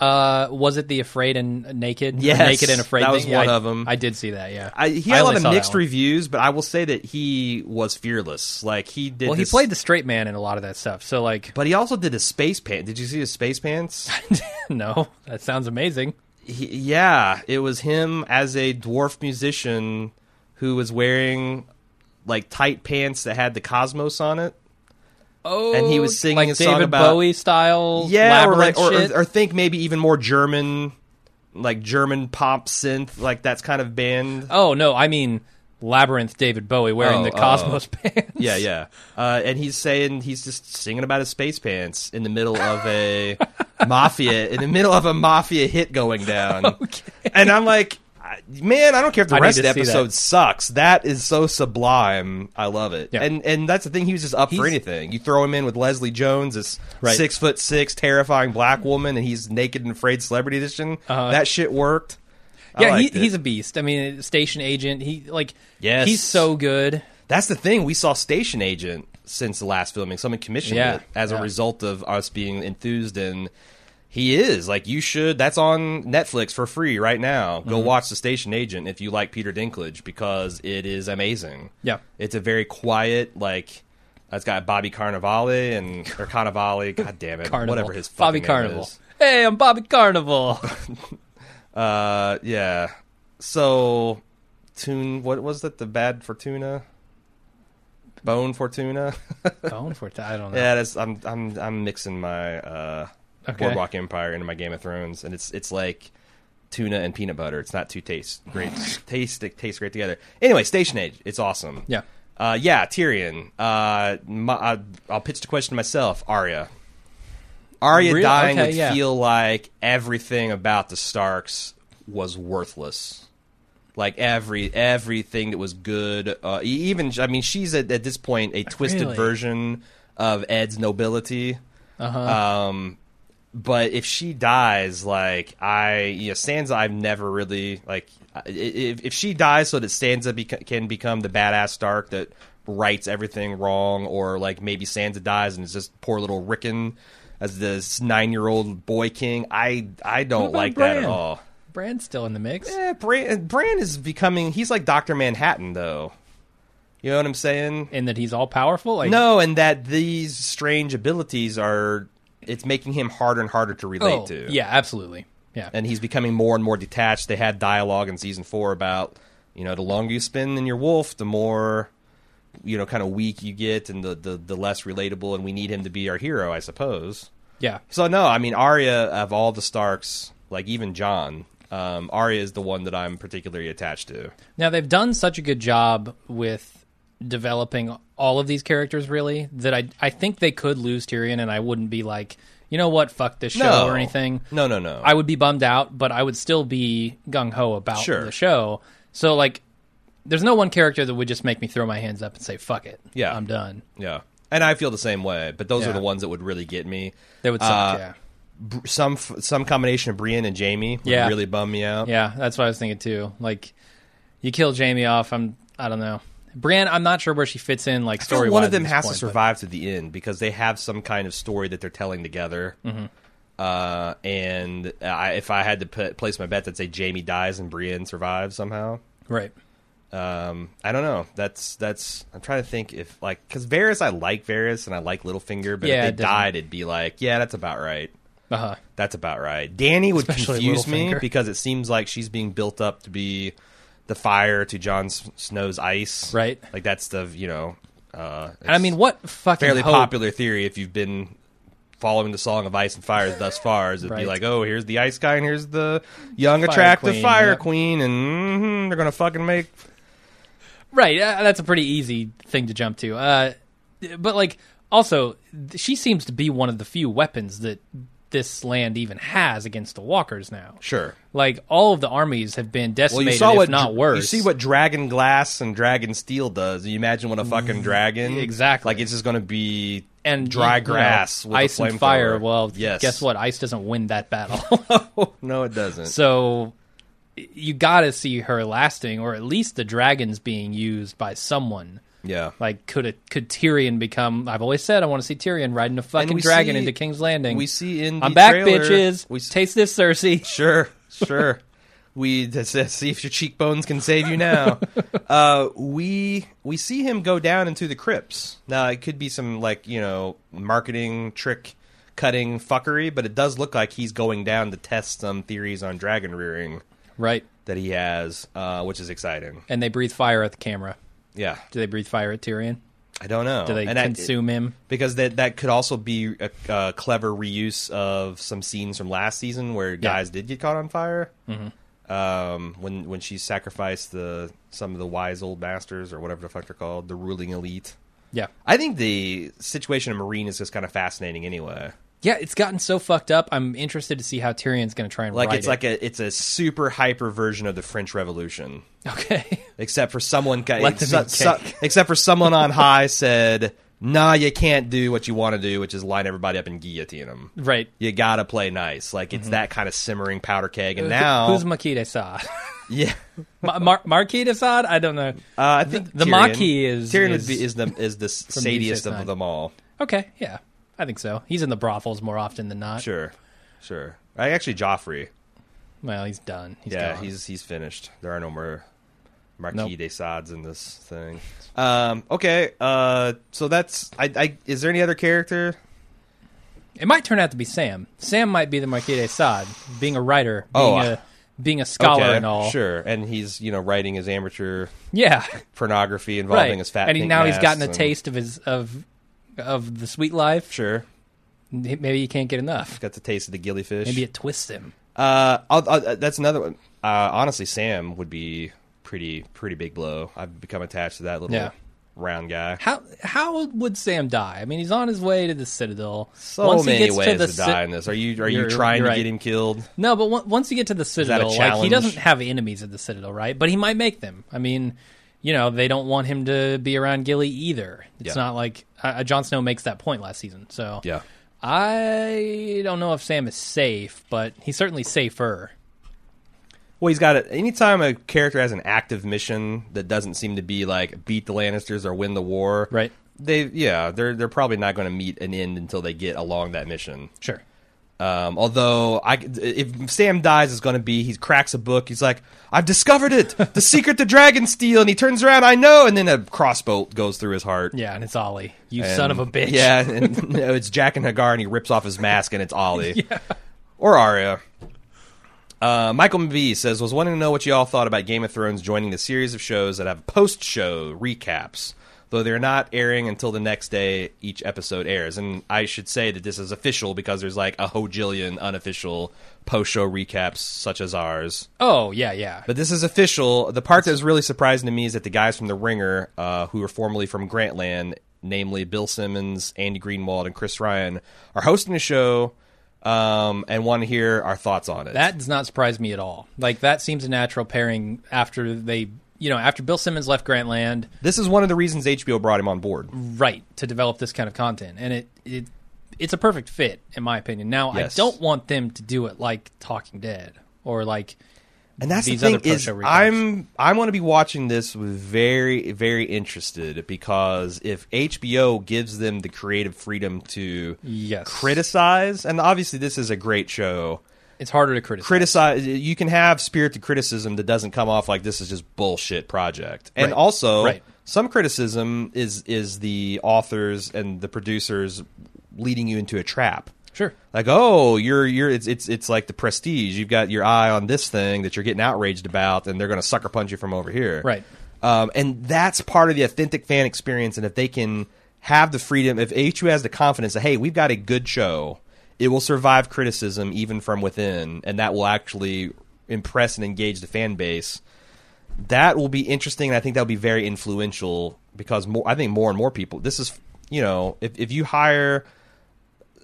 Uh, was it the Afraid and Naked? Yes, Naked and Afraid. that thing? was Yeah, one I- of 'em. I did see that. Yeah, I, he had a lot of mixed reviews, but I will say that he was fearless. Like he did. Well, he played the straight man in a lot of that stuff. So like, but he also did his space pants. Did you see his space pants? no, that sounds amazing. he, yeah, it was him as a dwarf musician who was wearing like tight pants that had the cosmos on it. Oh, And he was singing like a song David about- Bowie style. Yeah, or like, or, or, or think maybe even more German, like German pop synth, like that's kind of band. oh no, I mean Labyrinth. David Bowie wearing Oh, the oh, Cosmos pants. Yeah, yeah. Uh, and he's saying he's just singing about his space pants in the middle of a mafia, in the middle of a mafia hit going down. And I'm like, man, I don't care if the I rest of the see that. episode sucks. That is so sublime. I love it. Yeah. And and that's the thing. He was just up for anything. You throw him in with Leslie Jones, this Right. six foot six, terrifying black woman, and he's naked and afraid celebrity edition. Uh-huh. That shit worked. Yeah, he, he's a beast. I mean, station agent. He like, Yes. he's so good. That's the thing. We saw Station Agent since the last filming. Someone commissioned Yeah, it as a result of us being enthused, and he is like you should. That's on Netflix for free right now. Go Mm-hmm. watch the Station Agent if you like Peter Dinklage because it is amazing. Yeah. it's a very quiet like. It's got Bobby Carnivale and or Carnivale. God damn it, Carnival. whatever his Bobby Carnival. is. Hey, I'm Bobby Carnival. Uh, yeah. So, tune. What was that? The bad Fortuna. Bone Fortuna. Bone for I don't know. Yeah, that's I'm I'm I'm mixing my uh, Okay. Boardwalk Empire into my Game of Thrones, and it's it's like tuna and peanut butter. It's not two tastes great taste that taste great together. Anyway, Station Age, it's awesome. Yeah. uh, yeah, Tyrion. Uh, my, I, I'll pitch the question to myself. Arya. Arya Really? dying Okay, would yeah. feel like everything about the Starks was worthless. Like every everything that was good, uh, even I mean, she's at, at this point a twisted Really? version of Ned's nobility. Uh-huh. Um, but if she dies, like I, you know, Sansa, I've never really like. If, if she dies, so that Sansa beca- can become the badass Stark that rights everything wrong, or like maybe Sansa dies and it's just poor little Rickon as this nine year old boy king. I I don't like that at all. Bran's still in the mix. Yeah, Bran, Bran is becoming. He's like Doctor Manhattan, though. You know what I'm saying? And that he's all powerful. Like, No, and that these strange abilities are. It's making him harder and harder to relate oh, to. yeah, absolutely. Yeah. and he's becoming more and more detached. They had dialogue in season four about, you know, the longer you spend in your wolf, the more, you know, kind of weak you get, and the, the the less relatable. And we need him to be our hero, I suppose. yeah. So no, I mean Arya of all the Starks, like even Jon, um, Arya is the one that I'm particularly attached to. Now they've done such a good job with developing all of these characters really that I I think they could lose Tyrion and I wouldn't be like, you know what, fuck this show No. or anything. No, no, no. I would be bummed out, but I would still be gung ho about Sure. the show. So like there's no one character that would just make me throw my hands up and say fuck it. Yeah. I'm done. yeah, and I feel the same way. But those Yeah. are the ones that would really get me. they would suck, Uh, yeah. Some some combination of Brienne and Jaime would Yeah. really bum me out. Yeah, that's what I was thinking too. Like you kill Jaime off, I'm I don't know. Brienne, I'm not sure where she fits in like story one of them has to survive to the end because they have some kind of story that they're telling together. Mm-hmm. Uh, and I, if I had to put, place my bet, I'd say Jaime dies and Brienne survives somehow. Right. Um, I don't know. That's that's. I'm trying to think if like because Varys, I like Varys and I like Littlefinger, but Yeah, if it they doesn't- died, it'd be like, yeah, that's about right. Uh-huh. That's about right. Dany would Especially confuse me because it seems like she's being built up to be the fire to Jon Snow's ice. Right. Like that's the you know. Uh, And I mean, what fucking fairly hope- popular theory if you've been following the Song of Ice and Fire thus far is it'd Right. be like, oh, here's the ice guy and here's the young Fire attractive queen, fire yep. queen, and mm-hmm, they're gonna fucking make Right, uh, that's a pretty easy thing to jump to. Uh, but like, also, she seems to be one of the few weapons that this land even has against the walkers now. sure. Like all of the armies have been Well, decimated, you saw if what not worse. You see what Dragon Glass and Dragon Steel does. You imagine what a fucking mm, dragon Exactly. like it's just gonna be and dry you know, grass with a ice and fire. Well, Yes. guess what? Ice doesn't win that battle. no, it doesn't. so you got to see her lasting, or at least the dragons being used by someone. Yeah, Like, could it could Tyrion become? I've always said I want to see Tyrion riding a fucking dragon see- into King's Landing. we see in I'm back, trailer- bitches. We s- Taste this, Cersei. Sure, sure. we see if your cheekbones can save you now. uh, we we see him go down into the crypts. Now it could be some like you know marketing trick cutting fuckery, but it does look like he's going down to test some theories on dragon rearing Right, that he has, uh, which is exciting. and they breathe fire at the camera. Yeah, Do they breathe fire at Tyrion? I don't know. Do they And I- consume him? because that that could also be a, a clever reuse of some scenes from last season where guys did get caught on fire. Mm-hmm. Um, when when she sacrificed the some of the wise old masters or whatever the fuck they're called, the ruling elite. Yeah, I think the situation in Meereen is just kind of fascinating anyway. Yeah. It's gotten so fucked up. I'm interested to see how Tyrion's going to try and Like it's it. like a it's a super hyper version of the French Revolution, okay. except for someone so- so- except for someone on high said, "Nah, you can't do what you want to do, which is line everybody up and guillotine them." Right. you gotta play nice. Like it's that kind of simmering powder keg. And now, who's Marquis de Sade? yeah, Ma- Mar- Marquis de Sade? I don't know. uh, I think the Tyrion- Marquis is- Tyrion is is the is the sadiest of them all. Okay, yeah, I think so. He's in the brothels more often than not. Sure, sure. I actually Joffrey. Well, he's done. He's yeah, gone. he's he's finished. There are no more Marquis Nope. de Sades in this thing. Um, okay, uh, so that's I, I. Is there any other character? It might turn out to be Sam. Sam might be the Marquis de Sade, being a writer, Oh, being a being a scholar okay, and all. Sure, and he's you know writing his amateur Yeah, pornography involving right. his fat. and he, now he's gotten a and- taste of his of of the sweet life. Sure, Maybe you can't get enough. got the taste of the gillyfish. Maybe it twists him. Uh, I'll, I'll, that's another one. Uh, honestly, Sam would be pretty pretty big blow. I've become attached to that little Yeah. round guy. How how would Sam die? I mean, he's on his way to the Citadel. So Once he many gets ways to the to, Ci- die in this. Are you are you trying you're to get him killed? No, but on- once you get to the Citadel, like he doesn't have enemies at the Citadel, right? But he might make them. I mean, you know, they don't want him to be around Gilly either. It's Yeah. not like uh, Jon Snow makes that point last season. So Yeah. I don't know if Sam is safe, but he's certainly safer. Well, he's got it. Anytime a character has an active mission that doesn't seem to be like beat the Lannisters or win the war, Right. They yeah, they're they're probably not going to meet an end until they get along that mission. Sure. Um, although I, if Sam dies, it's going to be he cracks a book. He's like, "I've discovered it, the secret to Dragonsteel," and he turns around, "I know," and then a crossbow goes through his heart. Yeah, and it's Olly. You And- son of a bitch. Yeah, and no, it's Jaqen H'ghar, and he rips off his mask, and it's Olly. yeah. Or Arya. Uh, Michael McVie says, was wanting to know what you all thought about Game of Thrones joining the series of shows that have post-show recaps, though they're not airing until the next day each episode airs. And I should say that this is official because there's like a hojillion unofficial post-show recaps such as ours. Oh, yeah, yeah. But this is official. The part that was really surprising to me is that the guys from The Ringer, uh, who are formerly from Grantland, namely Bill Simmons, Andy Greenwald, and Chris Ryan, are hosting a show um, and want to hear our thoughts on it. That does not surprise me at all. Like that seems a natural pairing after they, you know, after Bill Simmons left Grantland, this is one of the reasons HBO brought him on board. right, to develop this kind of content, and it it it's a perfect fit in my opinion. Now, Yes. I don't want them to do it like Talking Dead or like And that's these the thing other is. I'm I want to be watching this with very very interested because if HBO gives them the creative freedom to yes, criticize, and obviously this is a great show. It's harder to criticize. criticize you can have spirited criticism that doesn't come off like this is just bullshit project and Right. also Right. some criticism is is the authors and the producers leading you into a trap Sure. like oh you're you're it's it's it's like the prestige you've got your eye on this thing that you're getting outraged about and they're going to sucker punch you from over here Right. um, and that's part of the authentic fan experience and if they can have the freedom if HU has the confidence that hey we've got a good show it will survive criticism even from within and that will actually impress and engage the fan base that will be interesting and i think that'll be very influential because more i think more and more people this is you know if, if you hire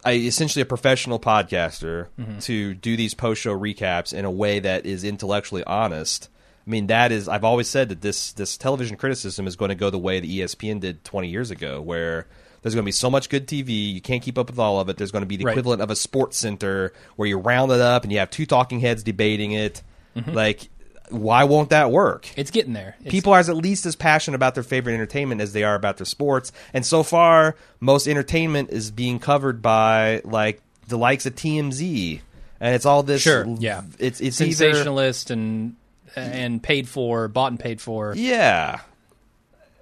a, essentially a professional podcaster mm-hmm. to do these post show recaps in a way that is intellectually honest. I mean, that is I've always said that this this television criticism is going to go the way that E ESPN did 20 years ago, where there's going to be so much good TV, you can't keep up with all of it. There's going to be the Right. equivalent of a sports center where you round it up and you have two talking heads debating it. Mm-hmm. Like, why won't that work? It's getting there. It's, people are at least as passionate about their favorite entertainment as they are about their sports. And so far, most entertainment is being covered by like the likes of TMZ, and it's all this. Sure, yeah. it's it's either sensationalist and and paid for, bought and paid for. yeah,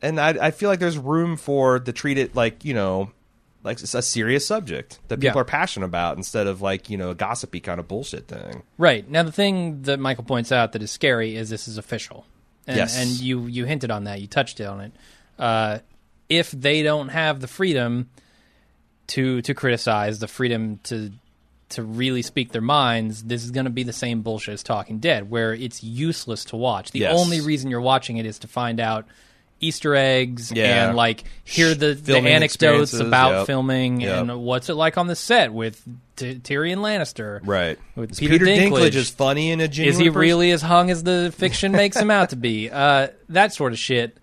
and I I feel like there's room for to treat it like you know. Like it's a serious subject that people Yeah. are passionate about instead of like you know a gossipy kind of bullshit thing. Right. Now the thing that Michael points out that is scary is this is official. And Yes. and you you hinted on that, you touched on it. Uh, if they don't have the freedom to to criticize, the freedom to to really speak their minds, this is going to be the same bullshit as Talking Dead, where it's useless to watch. The Yes. only reason you're watching it is to find out Easter eggs Yeah. and like hear the, the anecdotes about yep. filming Yep. and what's it like on the set with T- Tyrion Lannister. Right. With Is Peter Dinklage. is funny in a genuine. Is he person? really as hung as the fiction makes him out to be? Uh, that sort of shit,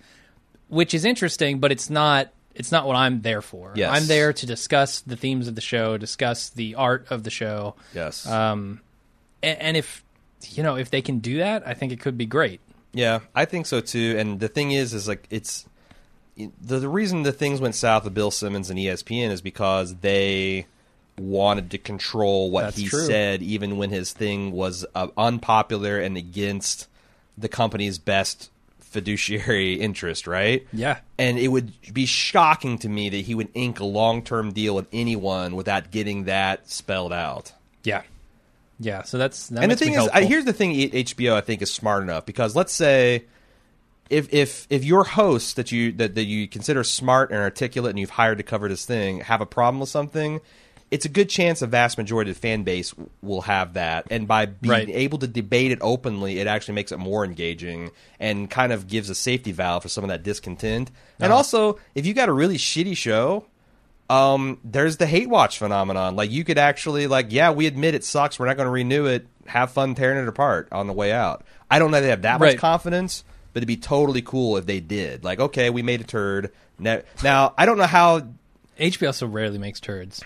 which is interesting, but it's not. It's not what I'm there for. Yes. I'm there to discuss the themes of the show, discuss the art of the show, Yes. um, and, and if you know if they can do that, I think it could be great. Yeah, I think so too. And the thing is, is like it's the, the reason the things went south with Bill Simmons and ESPN is because they wanted to control what That's he true. said, even when his thing was uh, unpopular and against the company's best fiduciary interest. Right? Yeah, And it would be shocking to me that he would ink a long term deal with anyone without getting that spelled out. yeah, yeah. So that's that and the thing is, I, here's the thing: HBO I think is smart enough because let's say if if if your hosts that you that, that you consider smart and articulate and you've hired to cover this thing have a problem with something, it's a good chance a vast majority of the fan base will have that, and by being Right. able to debate it openly, it actually makes it more engaging and kind of gives a safety valve for some of that discontent. And Uh-huh. also, if you got a really shitty show, um, there's the hate watch phenomenon. Like you could actually like, yeah, we admit it sucks. We're not going to renew it. Have fun tearing it apart on the way out. I don't know if they have that much confidence, but it'd be totally cool if they did. Like, okay, we made a turd. Now, now I don't know how HBO so rarely makes turds.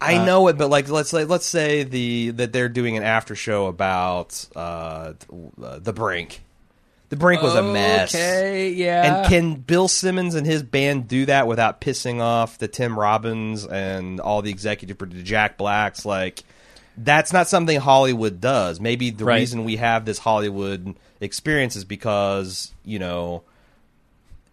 I Uh, know it, but like let's say let's say the that they're doing an after show about uh, the Brink. The Brink was a mess. Okay, yeah. And can Bill Simmons and his band do that without pissing off the Tim Robbins and all the executive Jack Blacks? Like, that's not something Hollywood does. Maybe the Right. reason we have this Hollywood experience is because you know,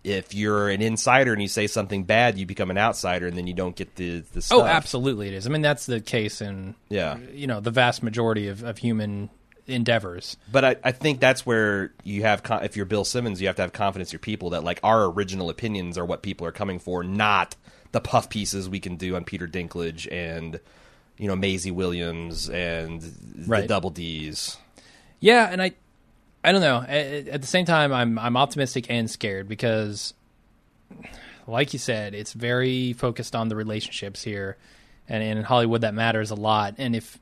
if you're an insider and you say something bad, you become an outsider, and then you don't get the the oh, stuff. oh, absolutely, it is. I mean, that's the case in Yeah. you know the vast majority of, of human endeavors. But I, I think that's where you have, con- if you're Bill Simmons, you have to have confidence in your people that like our original opinions are what people are coming for, not the puff pieces we can do on Peter Dinklage and you know Maisie Williams and the Double D's. Yeah, and I, I don't know. At, at the same time, I'm I'm optimistic and scared because, like you said, it's very focused on the relationships here, and, and in Hollywood that matters a lot. And if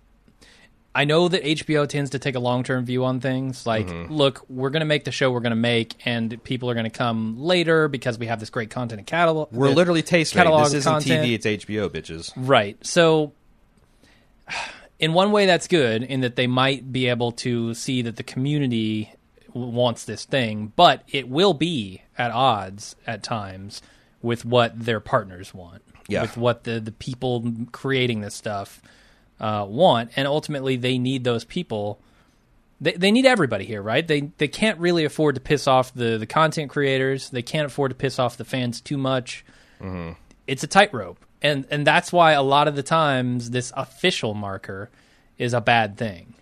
I know that HBO tends to take a long term view on things, like, Mm-hmm. look, we're going to make the show we're going to make, and people are going to come later because we have this great content and catalog. We're literally taste catalog This isn't content. TV; it's HBO, bitches. Right. So, in one way, that's good in that they might be able to see that the community wants this thing, but it will be at odds at times with what their partners want, Yeah. with what the, the people creating this stuff uh, want. And ultimately, they need those people. They, they need everybody here, right? They they can't really afford to piss off the, the content creators. They can't afford to piss off the fans too much it's a tightrope, and and that's why a lot of the times this official marker is a bad thing.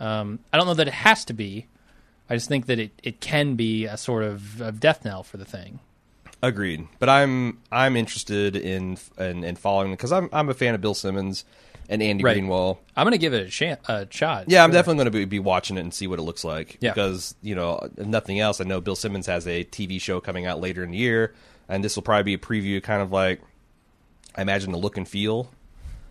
Um, I don't know that it has to be. I just think that it, it can be a sort of, of death knell for the thing. Agreed. But I'm I'm interested in in, in following because I'm I'm a fan of Bill Simmons and Andy Right. Greenwald. I'm gonna give it a, a shot. Yeah, I'm definitely going to be, be watching it and see what it looks like. Yeah. Because, you know, if nothing else, I know Bill Simmons has a TV show coming out later in the year, and this will probably be a preview, kind of like, I imagine the look and feel.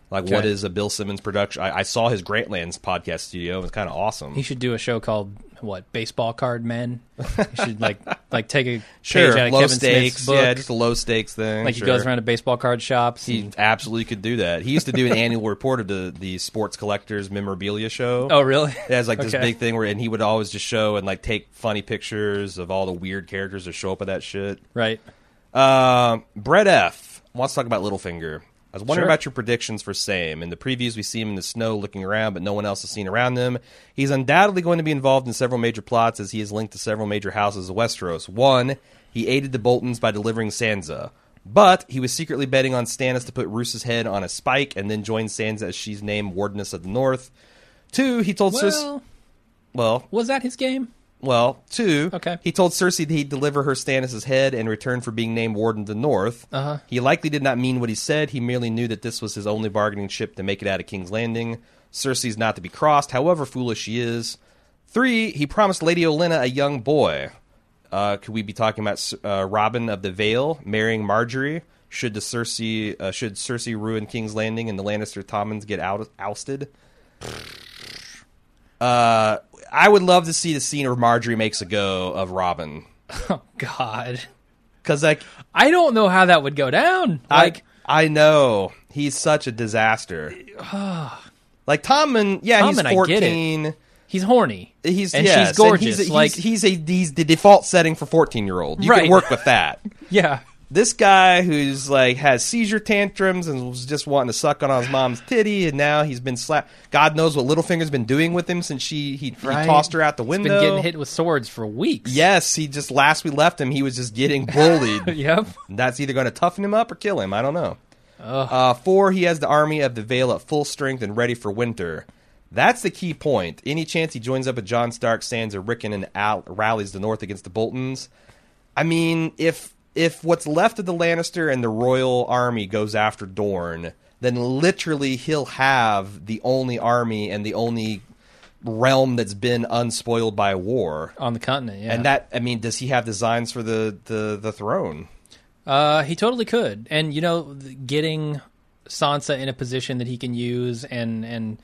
Like, what Okay. is a Bill Simmons production? I, I saw his Grantlands podcast studio. It was kind of awesome. He should do a show called what baseball card men. He should like like take a sure, page out of low Kevin stakes. Smith's book. Yeah, just a low stakes thing. like sure. he goes around to baseball card shops. He and- absolutely could do that. He used to do an annual report of the, the sports collectors memorabilia show. oh, really? It has like this Okay. big thing where, and he would always just show and like take funny pictures of all the weird characters that show up at that shit. Right. Um, Brett F wants to talk about Littlefinger. I was wondering Sure. about your predictions for Sam. In the previews, we see him in the snow looking around, but no one else is seen around him. He's undoubtedly going to be involved in several major plots as he is linked to several major houses of Westeros. One, he aided the Boltons by delivering Sansa. But he was secretly betting on Stannis to put Roose's head on a spike and then join Sansa as she's named Wardeness of the North. Two, he told Cersei. Well, Well, was that his game? Well, two. Okay. He told Cersei that he'd deliver her Stannis' head in return for being named Warden of the North. Uh-huh. He likely did not mean what he said. He merely knew that this was his only bargaining chip to make it out of King's Landing. Cersei's not to be crossed, however foolish she is. Three, he promised Lady Olenna a young boy. Uh, could we be talking about uh, Robin of the Vale marrying Margaery? Should the Cersei uh, should Cersei ruin King's Landing and the Lannister Tommen's get out, ousted? Uh, I would love to see the scene where Margaery makes a go of Robin Oh God. because like I don't know how that would go down. Like, I I know he's such a disaster. like Tommen, yeah, he's Tommen, I get it. fourteen. he's horny. He's and yes, she's gorgeous. he's, like, he's, he's a he's the default setting for fourteen year old. You Right. can work with that. yeah, this guy who's like has seizure tantrums and was just wanting to suck on his mom's titty, and now he's been slapped. God knows what Littlefinger's been doing with him since she he, he tossed her out the he's window. been getting hit with swords for weeks. Yes, he just last we left him, he was just getting bullied. Yep. That's either going to toughen him up or kill him. I don't know. Uh, four, he has the army of the Vale at full strength and ready for winter. That's the key point. Any chance he joins up with Jon Stark, Sansa, Rickon, and Al- rallies the North against the Boltons? I mean, if if what's left of the Lannister and the royal army goes after Dorne, then literally he'll have the only army and the only realm that's been unspoiled by war. on the continent. Yeah, And that, I mean, does he have designs for the the, the throne? Uh, he totally could, and you know, getting Sansa in a position that he can use, and and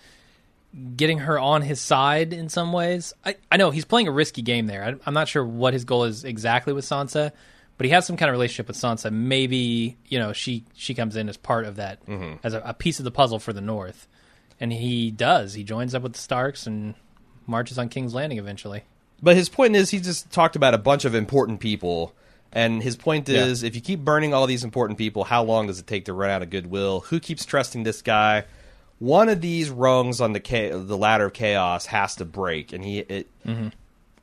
getting her on his side in some ways. I, I know he's playing a risky game there. I, I'm not sure what his goal is exactly with Sansa, but he has some kind of relationship with Sansa. Maybe you know she she comes in as part of that mm-hmm. as a, a piece of the puzzle for the North, and he does. He joins up with the Starks and marches on King's Landing eventually. But his point is, he just talked about a bunch of important people, and his point Yeah. is, if you keep burning all these important people, how long does it take to run out of goodwill? Who keeps trusting this guy? One of these rungs on the cha- the ladder of chaos has to break, and he it mm-hmm.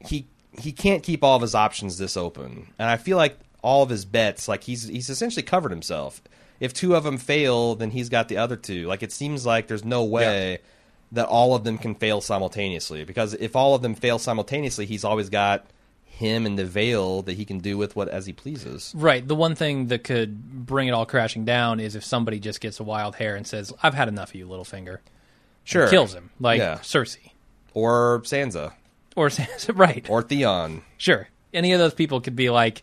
he he can't keep all of his options this open. And I feel like all of his bets, like he's he's essentially covered himself. If two of them fail, then he's got the other two. Like it seems like there's no way that all of them can fail simultaneously. Because if all of them fail simultaneously, he's always got him and the Vale that he can do with what as he pleases. Right. The one thing that could bring it all crashing down is if somebody just gets a wild hair and says, "I've had enough of you, Littlefinger," Sure, kills him, like Yeah. Cersei or Sansa or Sansa. Right. or Theon. Sure. Any of those people could be like,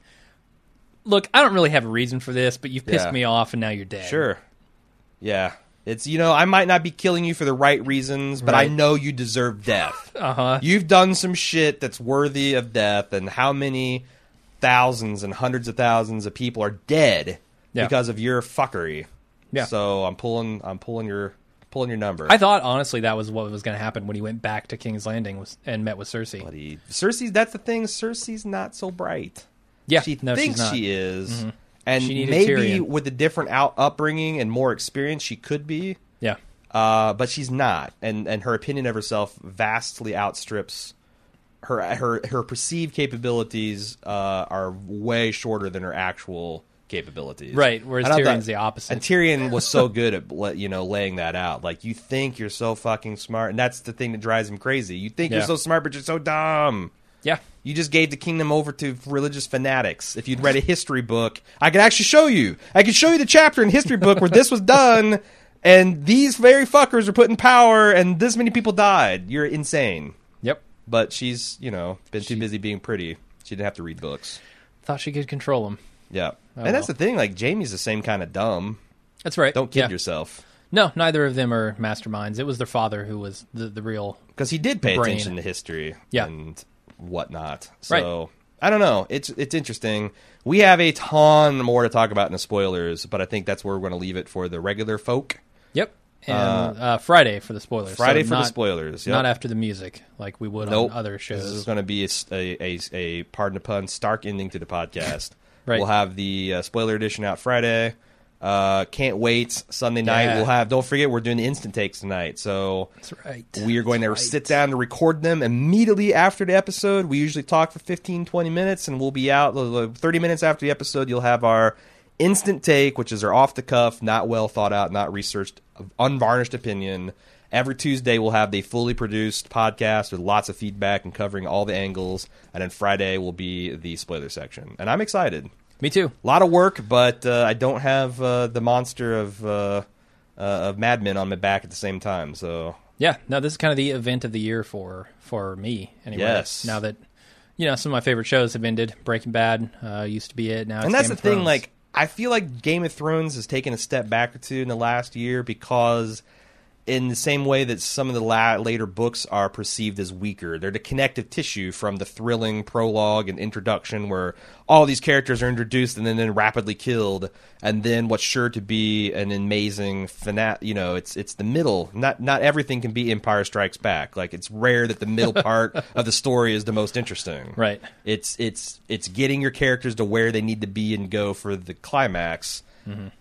"Look, I don't really have a reason for this, but you've pissed Yeah. me off, and now you're dead." Sure. Yeah. It's you know, I might not be killing you for the right reasons, but I know you deserve death. Uh huh. You've done some shit that's worthy of death, and how many thousands and hundreds of thousands of people are dead Yeah. because of your fuckery. Yeah. So I'm pulling, I'm pulling your, pulling your number. I thought honestly that was what was going to happen when he went back to King's Landing was, and met with Cersei. Buddy. Cersei's. That's the thing. Cersei's not so bright. Yeah, she no, thinks she's not. Mm-hmm. she is, and She maybe Tyrion. with a different out upbringing and more experience, she could be. Yeah. uh, but she's not, and and her opinion of herself vastly outstrips her her her perceived capabilities uh, are way shorter than her actual capabilities. Right, whereas And I thought- Tyrion's the opposite. And Tyrion was so good at you know laying that out. Like you think you're so fucking smart, and that's the thing that drives him crazy. You think you're so smart, but you're so dumb. Yeah. You just gave the kingdom over to religious fanatics. If you'd read a history book, I could actually show you. I could show you the chapter in history book where this was done, and these very fuckers are put in power, and this many people died. You're insane. Yep. But she's, you know, been too busy being pretty. She didn't have to read books. Thought she could control them. Yeah, Oh, and that's the thing. Like Jamie's the same kind of dumb. That's right. Don't kid Yeah. yourself No, neither of them are masterminds. It was their father who was the, the real. because he did pay Brain. attention to history Yeah. and whatnot. Right. So I don't know. It's it's interesting. We have a ton more to talk about in the spoilers, but I think that's where we're going to leave it for the regular folk. Yep. And uh, Friday for the spoilers. Friday So for the spoilers. Yep. Not after the music like we would Nope. on other shows. This is going to be a, a, a pardon the pun stark ending to the podcast. Right. We'll have the uh, spoiler edition out Friday. Uh, can't wait. Sunday night Yeah. we'll have. Don't forget we're doing the instant takes tonight. So That's right. we are going to right. sit down to record them immediately after the episode. We usually talk for 15, 20 minutes, and we'll be out uh, 30 minutes after the episode. You'll have our instant take, which is our off the cuff, not well thought out, not researched, unvarnished opinion. Every Tuesday, we'll have the fully produced podcast with lots of feedback and covering all the angles. And then Friday will be the spoiler section. And I'm excited. Me too. A lot of work, but uh, I don't have uh, the monster of uh, uh, of Mad Men on my back at the same time. So Yeah. No, this is kind of the event of the year for for me. Anyway. Yes. Now that you know some of my favorite shows have ended. Breaking Bad uh, used to be it. Now, and that's Game the thing like i feel like game of thrones has taken a step back or two in the last year because in the same way that some of the la- later books are perceived as weaker they're the connective tissue from the thrilling prologue and introduction where all these characters are introduced and then, then rapidly killed and then what's sure to be an amazing finale you know it's it's the middle not not everything can be empire strikes back like it's rare that the middle part of the story is the most interesting Right. it's it's it's getting your characters to where they need to be and go for the climax.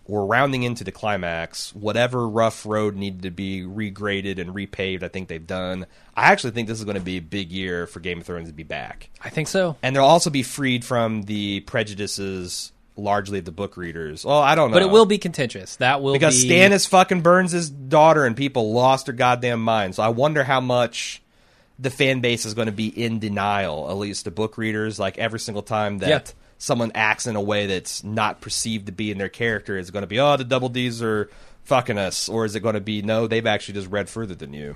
We're rounding into the climax. Whatever rough road needed to be regraded and repaved, I think they've done. I actually think this is going to be a big year for Game of Thrones to be back, I think so. and they'll also be freed from the prejudices largely of the book readers. Well, I don't know, But it will be contentious. That will because be Stannis fucking burns his daughter, and people lost their goddamn mind. So I wonder how much the fan base is going to be in denial. At least the book readers, like every single time that Yeah. Someone acts in a way that's not perceived to be in their character, is going to be oh the double D's are fucking us, or is it going to be no? They've actually just read further than you.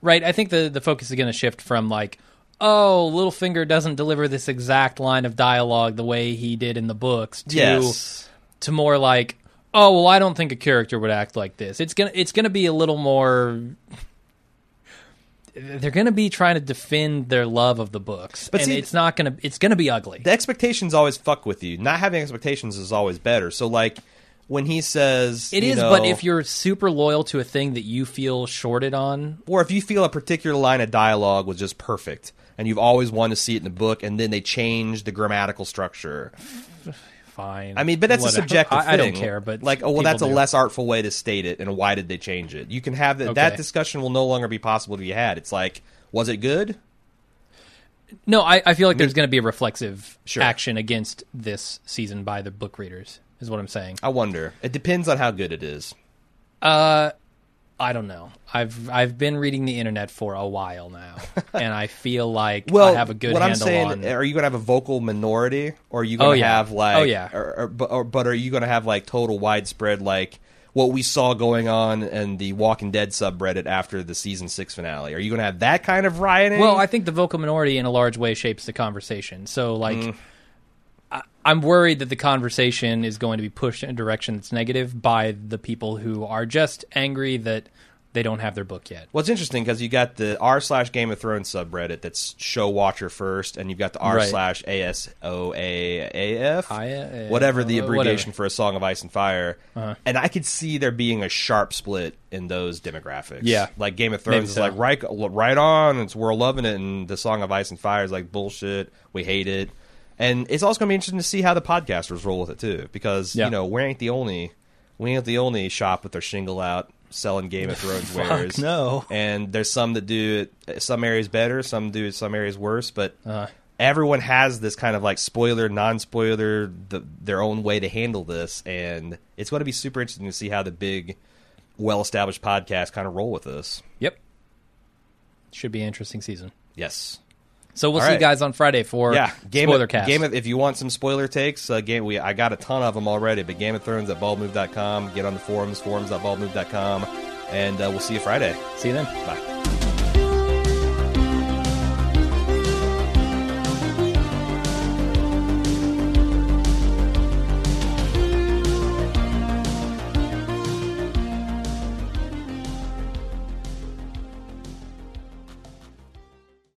Right. I think the the focus is going to shift from like, oh, Littlefinger doesn't deliver this exact line of dialogue the way he did in the books. To Yes. to more like, oh, well, I don't think a character would act like this. It's gonna it's gonna be a little more. They're gonna be trying to defend their love of the books, But and see- it's not gonna it's gonna be ugly. the expectations always fuck with you. Not having expectations is always better. So like when he says It is, know, but if you're super loyal to a thing that you feel shorted on, or if you feel a particular line of dialogue was just perfect and you've always wanted to see it in the book and then they change the grammatical structure. Fine. I mean, but that's a Whatever. subjective I, I don't care, but like, oh well, that's a do. less artful way to state it, and why did they change it? You can have that. That discussion will no longer be possible to be had. It's like, was it good? No, I, I feel like there's going to be a reflexive Sure. action against this season by the book readers. Is what I'm saying. I wonder. It depends on how good it is. Uh, I don't know. I've I've been reading the internet for a while now, and I feel like Well, I have a good what I'm handle saying, on. are you going to have a vocal minority, or are you going Oh, to yeah. have like, Oh, yeah. or, or, but, or, but are you going to have like total widespread like what we saw going on in the Walking Dead subreddit after the season six finale? Are you going to have that kind of rioting? Well, I think the vocal minority in a large way shapes the conversation. So, like, Mm. I'm worried that the conversation is going to be pushed in a direction that's negative by the people who are just angry that they don't have their book yet. Well, it's interesting because you got the r slash Game of Thrones subreddit that's show watcher first, and you've got the r slash ASOIAF, uh, whatever the uh, abbreviation whatever. for a Song of Ice and Fire. Uh-huh. And I could see there being a sharp split in those demographics. Yeah. like Game of Maybe Thrones is so. like right, right on. It's we're loving it, and the Song of Ice and Fire is like bullshit. We hate it. And it's also going to be interesting to see how the podcasters roll with it too, because Yeah. you know we ain't the only we ain't the only shop with their shingle out selling Game of Thrones wares. no. And there's some that do it some areas better, some do it some areas worse, but Uh, everyone has this kind of like spoiler, non-spoiler, the, their own way to handle this, and it's going to be super interesting to see how the big, well-established podcasts kind of roll with this. yep. Should be an interesting season. Yes. So we'll All see right. you guys on Friday for yeah, Game spoiler of, cast. Game of, if you want some spoiler takes, uh, game we I got a ton of them already. But Game of Thrones at baldmove.com. Get on the forums, forums.baldmove.com, and uh, we'll see you Friday. see you then. Bye.